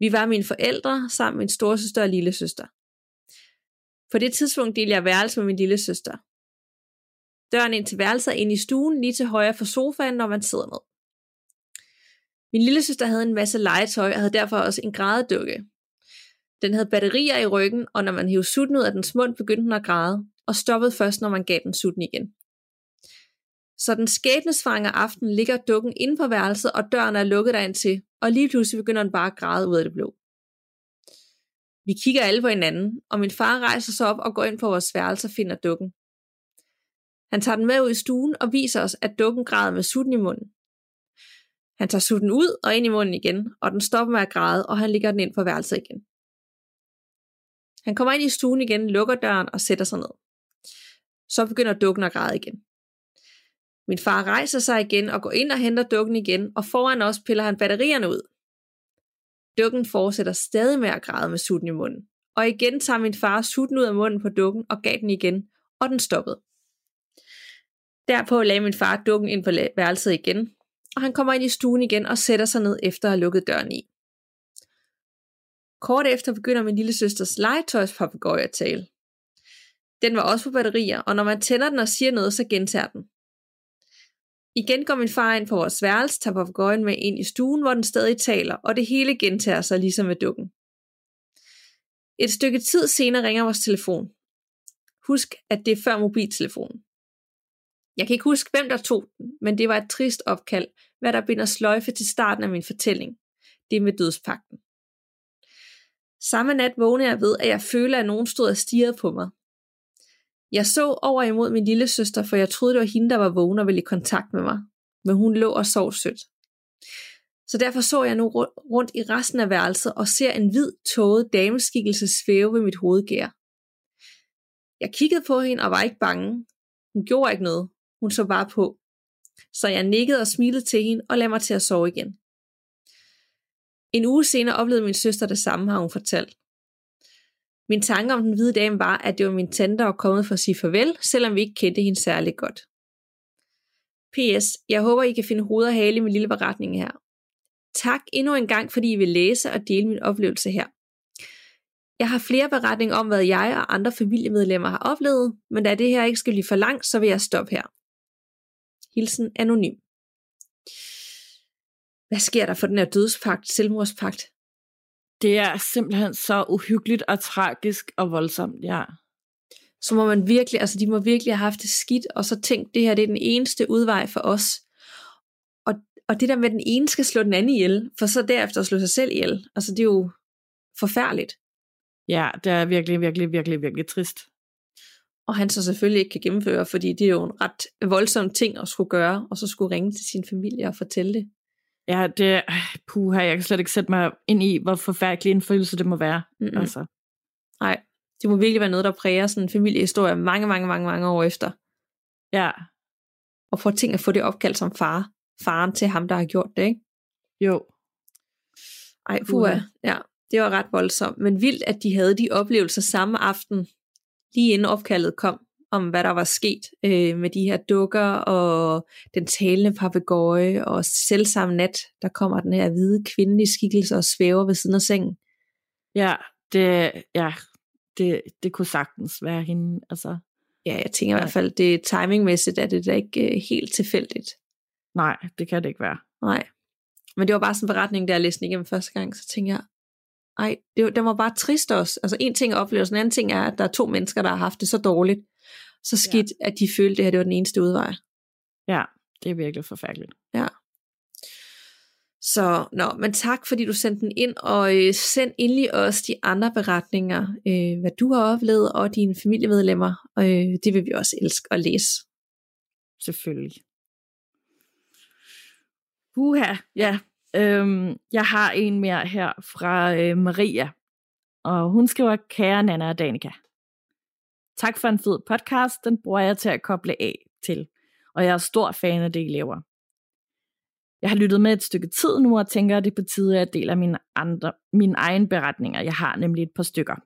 Vi var mine forældre sammen med min storesøster og lille søster. På det tidspunkt delte jeg værelse med min lille søster. Døren ind til værelset er inde i stuen, lige til højre for sofaen, når man sidder ned. Min lille søster havde en masse legetøj og havde derfor også en grædedukke. Den havde batterier i ryggen, og når man hævde sutten ud af dens mund, begyndte den at græde, og stoppede først, når man gav den sutten igen. Så den skæbnesvanger aften ligger dukken inde på værelset, og døren er lukket derind til, og lige pludselig begynder den bare at græde ud af det blå. Vi kigger alle på hinanden, og min far rejser sig op og går ind på vores værelse og finder dukken. Han tager den med ud i stuen og viser os, at dukken græder med sutten i munden. Han tager sutten ud og ind i munden igen, og den stopper med at græde, og han ligger den ind på værelset igen. Han kommer ind i stuen igen, lukker døren og sætter sig ned. Så begynder dukken at græde igen. Min far rejser sig igen og går ind og henter dukken igen, og foran os piller han batterierne ud. Dukken fortsætter stadig med at græde med sutten i munden. Og igen tager min far sutten ud af munden på dukken og gav den igen, og den stoppede. Derpå lagde min far dukken ind på værelset igen, og han kommer ind i stuen igen og sætter sig ned efter at have lukket døren i. Kort efter begynder min lille søsters legetøjspapegøje at tale. Den var også på batterier, og når man tænder den og siger noget, så gentager den. Igen går min far ind på vores værelse, tager papegøjen med ind i stuen, hvor den stadig taler, og det hele gentager sig ligesom med dukken. Et stykke tid senere ringer vores telefon. Husk, at det er før mobiltelefonen. Jeg kan ikke huske, hvem der tog den, men det var et trist opkald, hvad der binder sløjfe til starten af min fortælling. Det med dødspakten. Samme nat vågnede jeg ved, at jeg følte, at nogen stod og stirrede på mig. Jeg så over imod min lille søster, for jeg troede, det var hende, der var vågen og ville i kontakt med mig. Men hun lå og sov sødt. Så derfor så jeg nu rundt i resten af værelset og ser en hvid, tåget dameskikkelse svæve ved mit hovedgær. Jeg kiggede på hende og var ikke bange. Hun gjorde ikke noget. Hun så bare på. Så jeg nikkede og smilede til hende og lagde mig til at sove igen. En uge senere oplevede min søster det samme, har hun fortalt. Min tanke om den hvide dame var, at det var min tante, der var kommet for at sige farvel, selvom vi ikke kendte hende særlig godt. P.S. Jeg håber, I kan finde hoved og hale i min lille beretning her. Tak endnu en gang, fordi I vil læse og dele min oplevelse her. Jeg har flere beretninger om, hvad jeg og andre familiemedlemmer har oplevet, men da det her ikke skal blive for langt, så vil jeg stoppe her. Hilsen anonym. Hvad sker der for den her dødspagt, selvmordspagt? Det er simpelthen så uhyggeligt og tragisk og voldsomt, ja. Så må man virkelig, altså de må virkelig have haft det skidt, og så tænkt, det her det er den eneste udvej for os. Og, og det der med, at den ene skal slå den anden ihjel, for så derefter at slå sig selv ihjel, altså det er jo forfærdeligt. Ja, det er virkelig, virkelig, virkelig, virkelig trist. Og han så selvfølgelig ikke kan gennemføre, fordi det er jo en ret voldsom ting at skulle gøre, og så skulle ringe til sin familie og fortælle det. Ja, det, puha, jeg kan slet ikke sætte mig ind i, hvor forfærdelig en følelse det må være. Mm-hmm. Altså. Nej, det må virkelig være noget, der præger sådan en familiehistorie mange, mange, mange, mange år efter. Ja. Og for ting at få det opkaldt som far. Faren til ham, der har gjort det, ikke? Jo. Ej, puha. Ja, det var ret voldsomt. Men vildt, at de havde de oplevelser samme aften, lige inden opkaldet kom om, hvad der var sket øh, med de her dukker og den talende papegøje og selv samme nat, der kommer den her hvide kvindelige skikkelse og svæver ved siden af sengen. Ja, det, ja, det, det kunne sagtens være hende. Altså. Ja, jeg tænker ja. i hvert fald, det timingmæssigt er det da ikke øh, helt tilfældigt. Nej, det kan det ikke være. Nej. Men det var bare sådan en beretning, der jeg læste igennem første gang, så tænkte jeg, ej, det, det var bare trist også. Altså en ting er oplevelsen, en anden ting er, at der er to mennesker, der har haft det så dårligt, så skidt, ja. at de følte, at det her det var den eneste udvej. Ja, det er virkelig forfærdeligt. Ja. Så, nå, men tak fordi du sendte den ind, og øh, send endelig også de andre beretninger, øh, hvad du har oplevet, og dine familiemedlemmer. Øh, det vil vi også elske at læse. Selvfølgelig. Uha, ja. Øhm, jeg har en mere her fra øh, Maria, og hun skriver, kære Nana og Danika. Tak for en fed podcast, den bruger jeg til at koble af til, og jeg er stor fan af det, I laver. Jeg har lyttet med et stykke tid nu, og tænker, at det er på tide, at jeg deler mine, andre, mine egne beretninger. Jeg har nemlig et par stykker.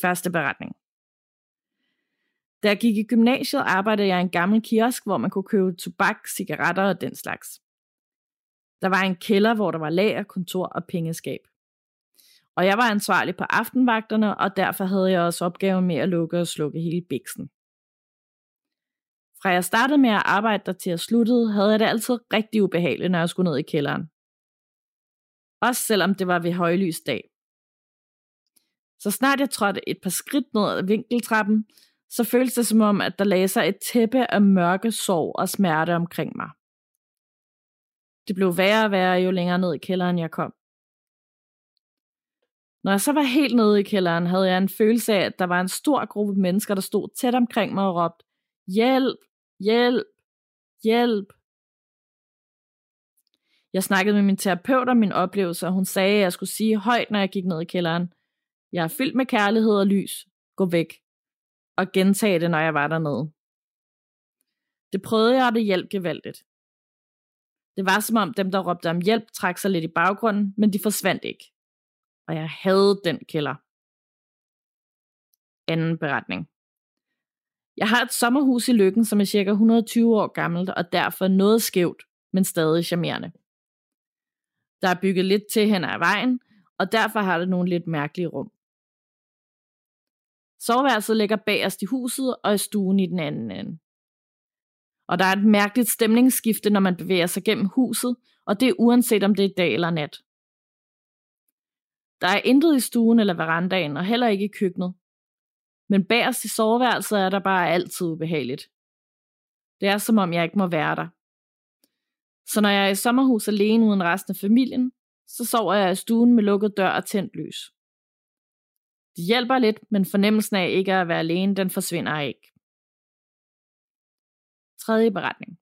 Første beretning. Da jeg gik i gymnasiet, arbejdede jeg i en gammel kiosk, hvor man kunne købe tobak, cigaretter og den slags. Der var en kælder, hvor der var lager, kontor og pengeskab. Og jeg var ansvarlig på aftenvagterne, og derfor havde jeg også opgaven med at lukke og slukke hele biksen. Fra jeg startede med at arbejde der til jeg sluttede, havde jeg det altid rigtig ubehageligt, når jeg skulle ned i kælderen. Også selvom det var ved højlys dag. Så snart jeg trådte et par skridt ned ad vinkeltrappen, så føltes det som om, at der lagde sig et tæppe af mørke sorg og smerte omkring mig. Det blev værre og værre, jo længere ned i kælderen jeg kom. Når jeg så var helt nede i kælderen, havde jeg en følelse af, at der var en stor gruppe mennesker, der stod tæt omkring mig og råbte, hjælp, hjælp, hjælp. Jeg snakkede med min terapeut om min oplevelse, og hun sagde, at jeg skulle sige højt, når jeg gik ned i kælderen. Jeg er fyldt med kærlighed og lys. Gå væk. Og gentage det, når jeg var dernede. Det prøvede jeg, og det hjalp gevaldigt. Det var som om dem, der råbte om hjælp, trak sig lidt i baggrunden, men de forsvandt ikke. Og jeg havde den kælder. Anden beretning. Jeg har et sommerhus i Lykken, som er cirka 120 år gammelt, og derfor noget skævt, men stadig charmerende. Der er bygget lidt til hen ad vejen, og derfor har det nogle lidt mærkelige rum. Soveværelset ligger bagerst i huset, og i stuen i den anden ende. Og der er et mærkeligt stemningsskifte, når man bevæger sig gennem huset, og det er uanset om det er dag eller nat. Der er intet i stuen eller verandaen, og heller ikke i køkkenet. Men bagerst i soveværelset er der bare altid ubehageligt. Det er som om jeg ikke må være der. Så når jeg er i sommerhus alene uden resten af familien, så sover jeg i stuen med lukket dør og tændt lys. Det hjælper lidt, men fornemmelsen af ikke at være alene, den forsvinder ikke. Tredje beretning.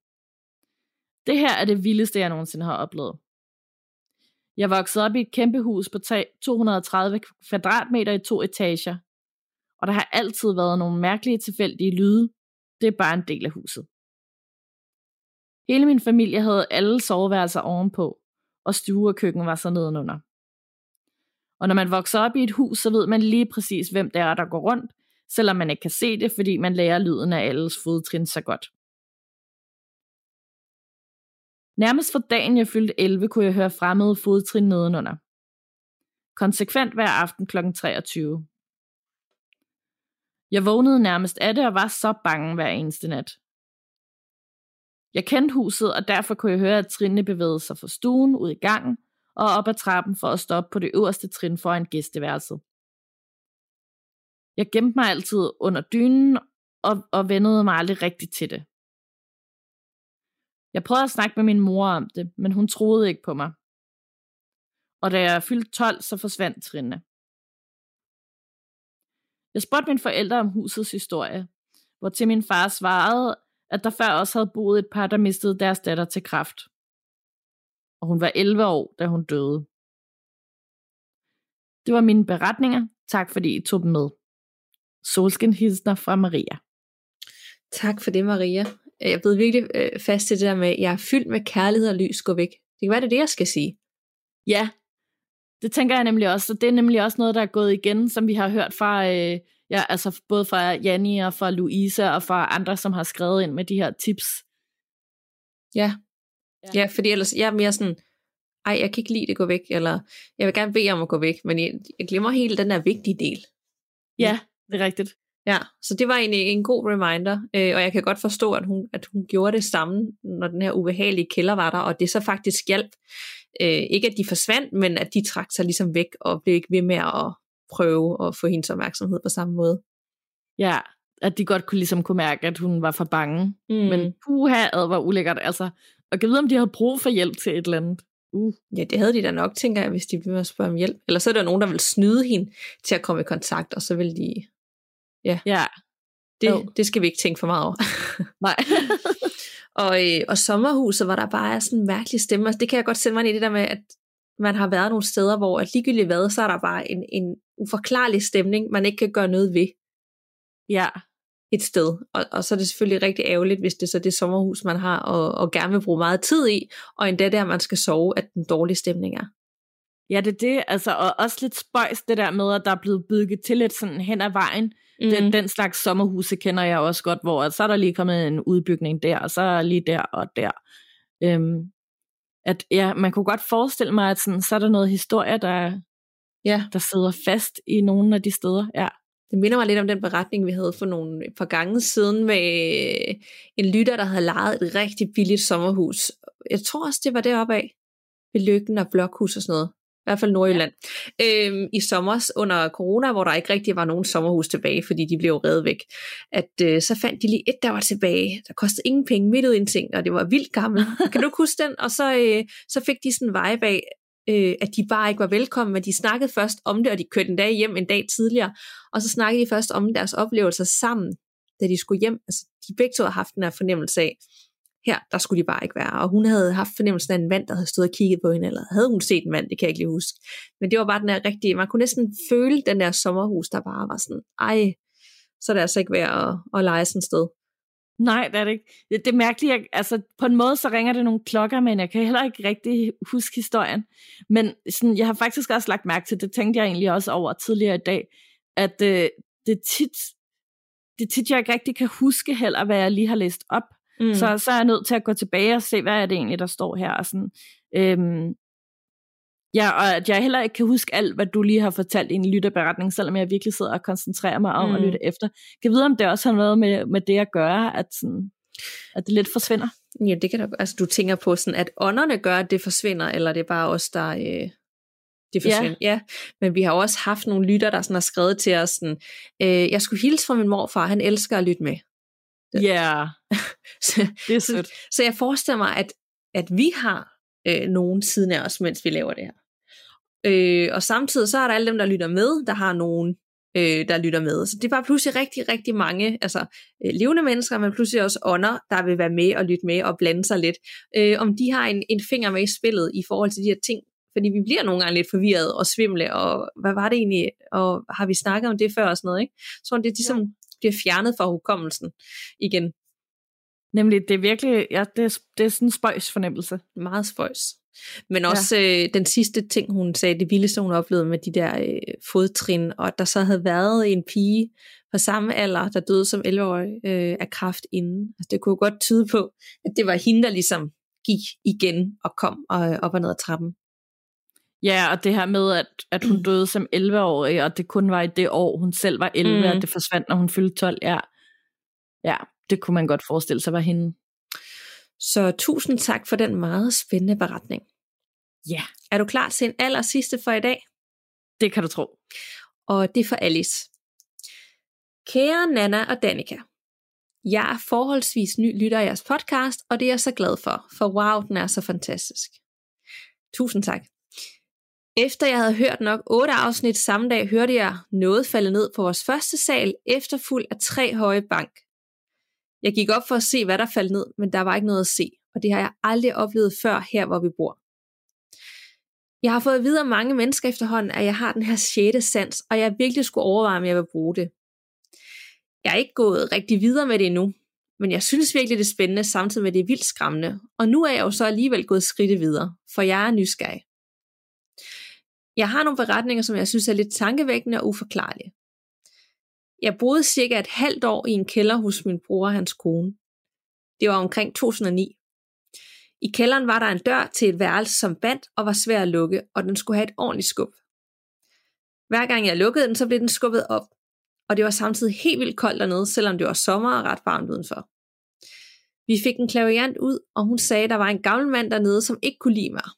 Det her er det vildeste, jeg nogensinde har oplevet. Jeg voksede op i et kæmpe hus på 230 kvadratmeter i to etager, og der har altid været nogle mærkelige tilfældige lyde. Det er bare en del af huset. Hele min familie havde alle soveværelser ovenpå, og stue og køkken var så nedenunder. Og når man vokser op i et hus, så ved man lige præcis, hvem det er, der går rundt, selvom man ikke kan se det, fordi man lærer lyden af alles fodtrin så godt. Nærmest fra dagen jeg fyldte 11, kunne jeg høre fremmede fodtrin nedenunder. Konsekvent hver aften kl. 23. Jeg vågnede nærmest af det og var så bange hver eneste nat. Jeg kendte huset, og derfor kunne jeg høre, at trinene bevægede sig fra stuen ud i gangen og op ad trappen for at stoppe på det øverste trin foran gæsteværelset. Jeg gemte mig altid under dynen og, og vendede mig aldrig rigtigt til det. Jeg prøvede at snakke med min mor om det, men hun troede ikke på mig. Og da jeg fyldte 12, så forsvandt trinene. Jeg spurgte mine forældre om husets historie, hvor til min far svarede, at der før også havde boet et par, der mistede deres datter til kræft. Og hun var 11 år, da hun døde. Det var mine beretninger. Tak fordi I tog dem med. Solskin hilsner fra Maria. Tak for det, Maria. Jeg er blevet virkelig øh, fast til det der med, at jeg er fyldt med kærlighed og lys, gå væk. Det kan være, det er det, jeg skal sige. Ja, det tænker jeg nemlig også. Og det er nemlig også noget, der er gået igen, som vi har hørt fra, øh, ja, altså både fra Janni og fra Louise og fra andre, som har skrevet ind med de her tips. Ja, ja, ja fordi ellers jeg er mere sådan, ej, jeg kan ikke lide det, gå væk, eller jeg vil gerne bede om at gå væk, men jeg, jeg glemmer helt den der vigtige del. Ja, det er rigtigt. Ja, så det var egentlig en god reminder, øh, og jeg kan godt forstå, at hun, at hun gjorde det samme, når den her ubehagelige kælder var der, og det så faktisk hjalp. Øh, ikke at de forsvandt, men at de trak sig ligesom væk, og blev ikke ved med at prøve at få hendes opmærksomhed på samme måde. Ja, at de godt kunne ligesom kunne mærke, at hun var for bange. Mm. Men puha, ad var ulækkert. Altså, og kan vide, om de havde brug for hjælp til et eller andet. Uh. Ja, det havde de da nok, tænker jeg, hvis de ville spørge om hjælp. Eller så er der nogen, der vil snyde hende til at komme i kontakt, og så vil de Ja. ja. Det, oh. det skal vi ikke tænke for meget over. Nej. og, øh, og sommerhuset, hvor der bare er sådan en mærkelig stemme, altså, det kan jeg godt sætte mig ind i det der med, at man har været nogle steder, hvor at ligegyldigt hvad, så er der bare en, en uforklarlig stemning, man ikke kan gøre noget ved. Ja. Et sted. Og, og så er det selvfølgelig rigtig ærgerligt, hvis det er så det sommerhus, man har, og, og gerne vil bruge meget tid i, og endda der, man skal sove, at den dårlige stemning er. Ja, det er det, altså, og også lidt spøjs det der med, at der er blevet bygget til lidt sådan hen ad vejen, Mm. Den, den slags sommerhuse kender jeg også godt, hvor så er der lige kommet en udbygning der, og så er lige der og der. Øhm, at ja, man kunne godt forestille mig, at sådan, så er der noget historie, der, ja. der sidder fast i nogle af de steder. Ja. Det minder mig lidt om den beretning, vi havde for nogle par gange siden med en lytter, der havde lejet et rigtig billigt sommerhus. Jeg tror også, det var deroppe af ved Lykken og Blokhus og sådan noget i hvert fald Nordjylland, ja. øhm, i sommer under corona, hvor der ikke rigtig var nogen sommerhus tilbage, fordi de blev reddet væk, at øh, så fandt de lige et, der var tilbage, der kostede ingen penge, midt ud i en ting, og det var vildt gammelt. kan du huske den? Og så, øh, så fik de sådan en vej bag, øh, at de bare ikke var velkommen, men de snakkede først om det, og de kørte en dag hjem en dag tidligere, og så snakkede de først om deres oplevelser sammen, da de skulle hjem. Altså, de begge to havde haft den her fornemmelse af, her, der skulle de bare ikke være. Og hun havde haft fornemmelsen af en mand, der havde stået og kigget på hende, eller havde hun set en mand, det kan jeg ikke lige huske. Men det var bare den der rigtige, man kunne næsten føle den der sommerhus, der bare var sådan, ej, så er det altså ikke værd at, at lege sådan et sted. Nej, det er det ikke. Det, det er mærkeligt. Jeg, altså, på en måde så ringer det nogle klokker, men jeg kan heller ikke rigtig huske historien. Men sådan, jeg har faktisk også lagt mærke til, det tænkte jeg egentlig også over tidligere i dag, at øh, det tit, det tit, jeg ikke rigtig kan huske heller, hvad jeg lige har læst op. Mm. Så, så er jeg nødt til at gå tilbage og se, hvad er det egentlig, der står her. Og sådan, øhm, ja, og at jeg heller ikke kan huske alt, hvad du lige har fortalt i en lytterberetning, selvom jeg virkelig sidder og koncentrerer mig om mm. at lytte efter. Kan vide, om det også har noget med, med det at gøre, at, sådan, at det lidt forsvinder? Ja, det kan da, altså du tænker på sådan, at ånderne gør, at det forsvinder, eller det er bare os, der, øh, det forsvinder. Ja. ja. Men vi har også haft nogle lytter, der sådan har skrevet til os, sådan, øh, jeg skulle hilse fra min morfar, han elsker at lytte med. Ja, yeah. så, det er sødt. Så, så jeg forestiller mig, at, at vi har øh, nogen siden af os, mens vi laver det her. Øh, og samtidig så er der alle dem, der lytter med, der har nogen, øh, der lytter med. Så det var pludselig rigtig, rigtig mange altså, øh, levende mennesker, men pludselig også ånder, der vil være med og lytte med og blande sig lidt. Øh, om de har en, en finger med i spillet i forhold til de her ting, fordi vi bliver nogle gange lidt forvirret og svimle, og hvad var det egentlig, og har vi snakket om det før og sådan noget, ikke? Så det ligesom ja. Bliver fjernet fra hukommelsen igen. Nemlig, det er virkelig, ja, det er, det er sådan en spøjs fornemmelse. Meget spøjs. Men også ja. øh, den sidste ting, hun sagde, det vildeste, hun oplevede med de der øh, fodtrin, og at der så havde været en pige på samme alder, der døde som 11-årig øh, af kraft inden. Altså, det kunne godt tyde på, at det var hende, der ligesom gik igen og kom og, op og ned ad trappen. Ja, og det her med, at, at hun døde som 11-årig, og det kun var i det år, hun selv var 11, mm. at det forsvandt, når hun fyldte 12. Ja. ja, det kunne man godt forestille sig var hende. Så tusind tak for den meget spændende beretning. Ja. Er du klar til en aller sidste for i dag? Det kan du tro. Og det er for Alice. Kære Nana og Danika. Jeg er forholdsvis ny lytter af jeres podcast, og det er jeg så glad for, for wow, den er så fantastisk. Tusind tak. Efter jeg havde hørt nok otte afsnit samme dag, hørte jeg noget falde ned på vores første sal, efterfuld af tre høje bank. Jeg gik op for at se, hvad der faldt ned, men der var ikke noget at se, og det har jeg aldrig oplevet før her, hvor vi bor. Jeg har fået videre mange mennesker efterhånden, at jeg har den her sjette sans, og jeg virkelig skulle overveje, om jeg vil bruge det. Jeg er ikke gået rigtig videre med det endnu, men jeg synes virkelig, det er spændende, samtidig med at det er vildt skræmmende. Og nu er jeg jo så alligevel gået skridt videre, for jeg er nysgerrig. Jeg har nogle beretninger, som jeg synes er lidt tankevækkende og uforklarlige. Jeg boede cirka et halvt år i en kælder hos min bror og hans kone. Det var omkring 2009. I kælderen var der en dør til et værelse, som bandt og var svær at lukke, og den skulle have et ordentligt skub. Hver gang jeg lukkede den, så blev den skubbet op, og det var samtidig helt vildt koldt dernede, selvom det var sommer og ret varmt udenfor. Vi fik en klaviant ud, og hun sagde, at der var en gammel mand dernede, som ikke kunne lide mig.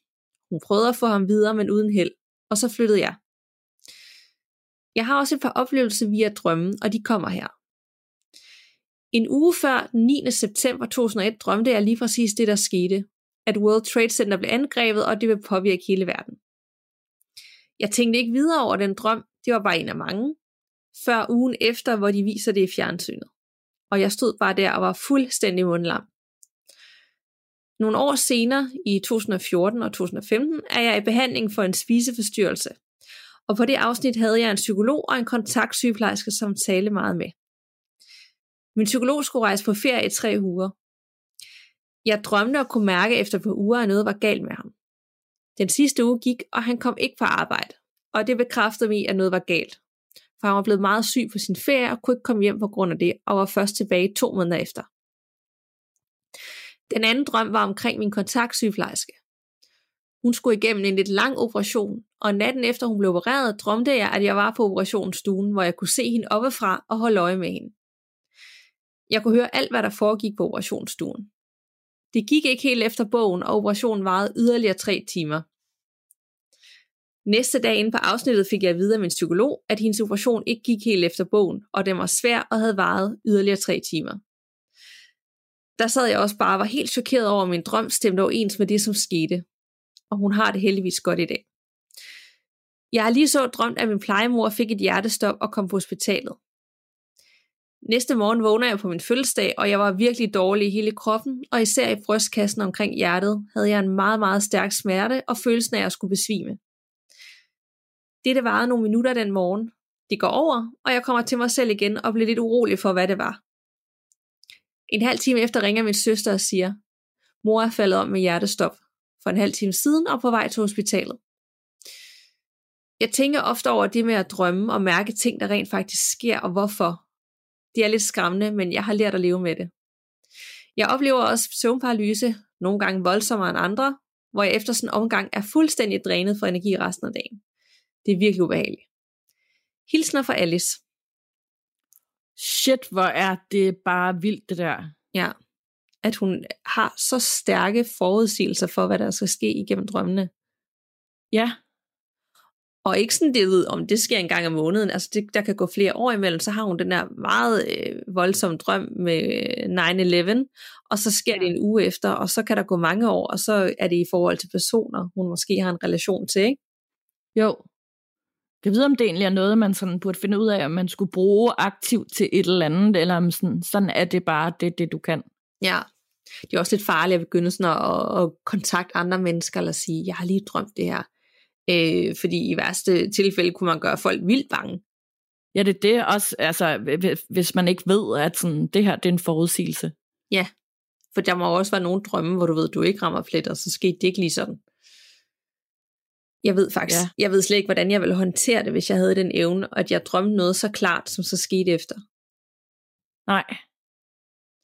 Hun prøvede at få ham videre, men uden held, og så flyttede jeg. Jeg har også et par oplevelser via drømmen, og de kommer her. En uge før 9. september 2001 drømte jeg lige præcis det, der skete. At World Trade Center blev angrebet, og det vil påvirke hele verden. Jeg tænkte ikke videre over den drøm, det var bare en af mange. Før ugen efter, hvor de viser det i fjernsynet. Og jeg stod bare der og var fuldstændig mundlam. Nogle år senere, i 2014 og 2015, er jeg i behandling for en spiseforstyrrelse. Og på det afsnit havde jeg en psykolog og en kontaktsygeplejerske, som talte meget med. Min psykolog skulle rejse på ferie i tre uger. Jeg drømte at kunne mærke efter på uger, at noget var galt med ham. Den sidste uge gik, og han kom ikke på arbejde, og det bekræftede mig, at noget var galt. For han var blevet meget syg på sin ferie og kunne ikke komme hjem på grund af det, og var først tilbage to måneder efter. Den anden drøm var omkring min kontaktsygeplejerske. Hun skulle igennem en lidt lang operation, og natten efter hun blev opereret, drømte jeg, at jeg var på operationsstuen, hvor jeg kunne se hende oppefra og holde øje med hende. Jeg kunne høre alt, hvad der foregik på operationsstuen. Det gik ikke helt efter bogen, og operationen varede yderligere tre timer. Næste dag inde på afsnittet fik jeg at vide af min psykolog, at hendes operation ikke gik helt efter bogen, og den var svær og havde varet yderligere tre timer. Der sad jeg også bare og var helt chokeret over, at min drøm stemte overens med det, som skete. Og hun har det heldigvis godt i dag. Jeg har lige så drømt, at min plejemor fik et hjertestop og kom på hospitalet. Næste morgen vågner jeg på min fødselsdag, og jeg var virkelig dårlig i hele kroppen, og især i brystkassen omkring hjertet havde jeg en meget, meget stærk smerte og følelsen af at skulle besvime. Det varede nogle minutter den morgen. Det går over, og jeg kommer til mig selv igen og bliver lidt urolig for, hvad det var. En halv time efter ringer min søster og siger, mor er faldet om med hjertestop for en halv time siden og på vej til hospitalet. Jeg tænker ofte over det med at drømme og mærke ting, der rent faktisk sker, og hvorfor. Det er lidt skræmmende, men jeg har lært at leve med det. Jeg oplever også søvnparalyse, nogle gange voldsommere end andre, hvor jeg efter sådan en omgang er fuldstændig drænet for energi resten af dagen. Det er virkelig ubehageligt. Hilsner fra Alice. Shit, hvor er det bare vildt, det der. Ja, at hun har så stærke forudsigelser for, hvad der skal ske igennem drømmene. Ja. Og ikke sådan det om det sker en gang om måneden. Altså det, der kan gå flere år imellem, så har hun den der meget øh, voldsomme drøm med 9-11, og så sker ja. det en uge efter, og så kan der gå mange år, og så er det i forhold til personer, hun måske har en relation til, ikke? Jo. Jeg ved, om det egentlig er noget, man sådan burde finde ud af, om man skulle bruge aktivt til et eller andet, eller om sådan, sådan er det bare det, det du kan. Ja, det er også lidt farligt at begynde sådan at, at kontakte andre mennesker, eller sige, jeg har lige drømt det her. Øh, fordi i værste tilfælde kunne man gøre folk vildt bange. Ja, det er det også, altså, hvis man ikke ved, at sådan, det her det er en forudsigelse. Ja, for der må også være nogle drømme, hvor du ved, du ikke rammer plet, og så skete det ikke lige sådan. Jeg ved faktisk, ja. jeg ved slet ikke, hvordan jeg ville håndtere det, hvis jeg havde den evne, at jeg drømte noget så klart, som så skete efter. Nej,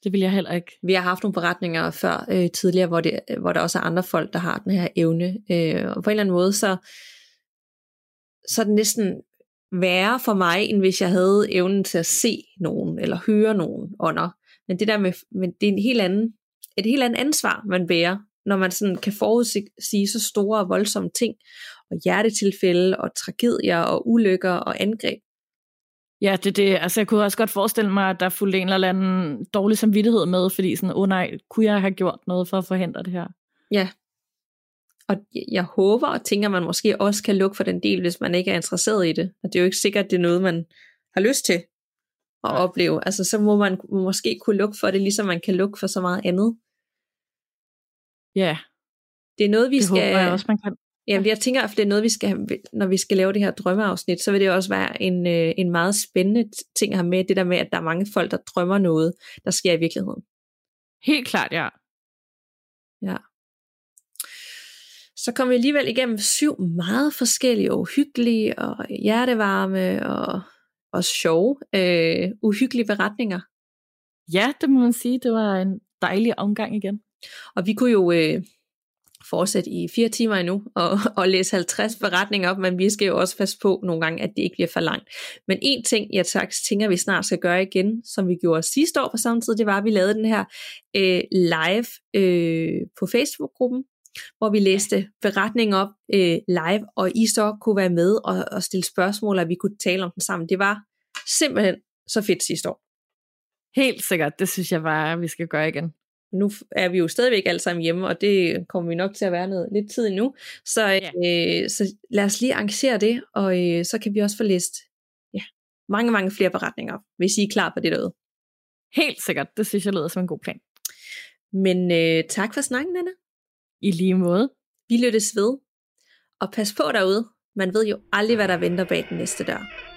det vil jeg heller ikke. Vi har haft nogle beretninger før øh, tidligere, hvor, det, hvor der også er andre folk, der har den her evne. Øh, og på en eller anden måde, så, så er det næsten værre for mig, end hvis jeg havde evnen til at se nogen, eller høre nogen under. Men det der med, men det er en helt anden, et helt andet ansvar, man bærer, når man sådan kan forudsige så store og voldsomme ting, og hjertetilfælde, og tragedier, og ulykker, og angreb. Ja, det det. Altså, jeg kunne også godt forestille mig, at der fulgte en eller anden dårlig samvittighed med, fordi sådan, åh oh, nej, kunne jeg have gjort noget for at forhindre det her? Ja. Og jeg håber og tænker, at man måske også kan lukke for den del, hvis man ikke er interesseret i det. Og det er jo ikke sikkert, at det er noget, man har lyst til at ja. opleve. Altså, så må man måske kunne lukke for det, ligesom man kan lukke for så meget andet. Ja. Det er noget, vi det skal... Håber jeg også, man kan. Jamen, jeg tænker, at det er noget, vi skal når vi skal lave det her drømmeafsnit, så vil det også være en, øh, en meget spændende ting at have med, det der med, at der er mange folk, der drømmer noget, der sker i virkeligheden. Helt klart, ja. Ja. Så kom vi alligevel igennem syv meget forskellige, og uhyggelige og hjertevarme og, og sjove, øh, uhyggelige beretninger. Ja, det må man sige. Det var en dejlig omgang igen. Og vi kunne jo øh, fortsætte i fire timer endnu og, og læse 50 beretninger op, men vi skal jo også passe på nogle gange, at det ikke bliver for langt. Men en ting, jeg tænker, vi snart skal gøre igen, som vi gjorde sidste år på samme tid, det var, at vi lavede den her øh, live øh, på Facebook-gruppen, hvor vi læste beretninger op øh, live, og I så kunne være med og, og stille spørgsmål, og vi kunne tale om den sammen. Det var simpelthen så fedt sidste år. Helt sikkert, det synes jeg bare, vi skal gøre igen nu er vi jo stadigvæk alle sammen hjemme, og det kommer vi nok til at være noget lidt tid endnu. Så, ja. øh, så lad os lige arrangere det, og øh, så kan vi også få læst ja, mange, mange flere beretninger, hvis I er klar på det derude. Helt sikkert, det synes jeg lyder som en god plan. Men øh, tak for snakken, Anna. I lige måde. Vi lyttes ved, og pas på derude. Man ved jo aldrig, hvad der venter bag den næste dør.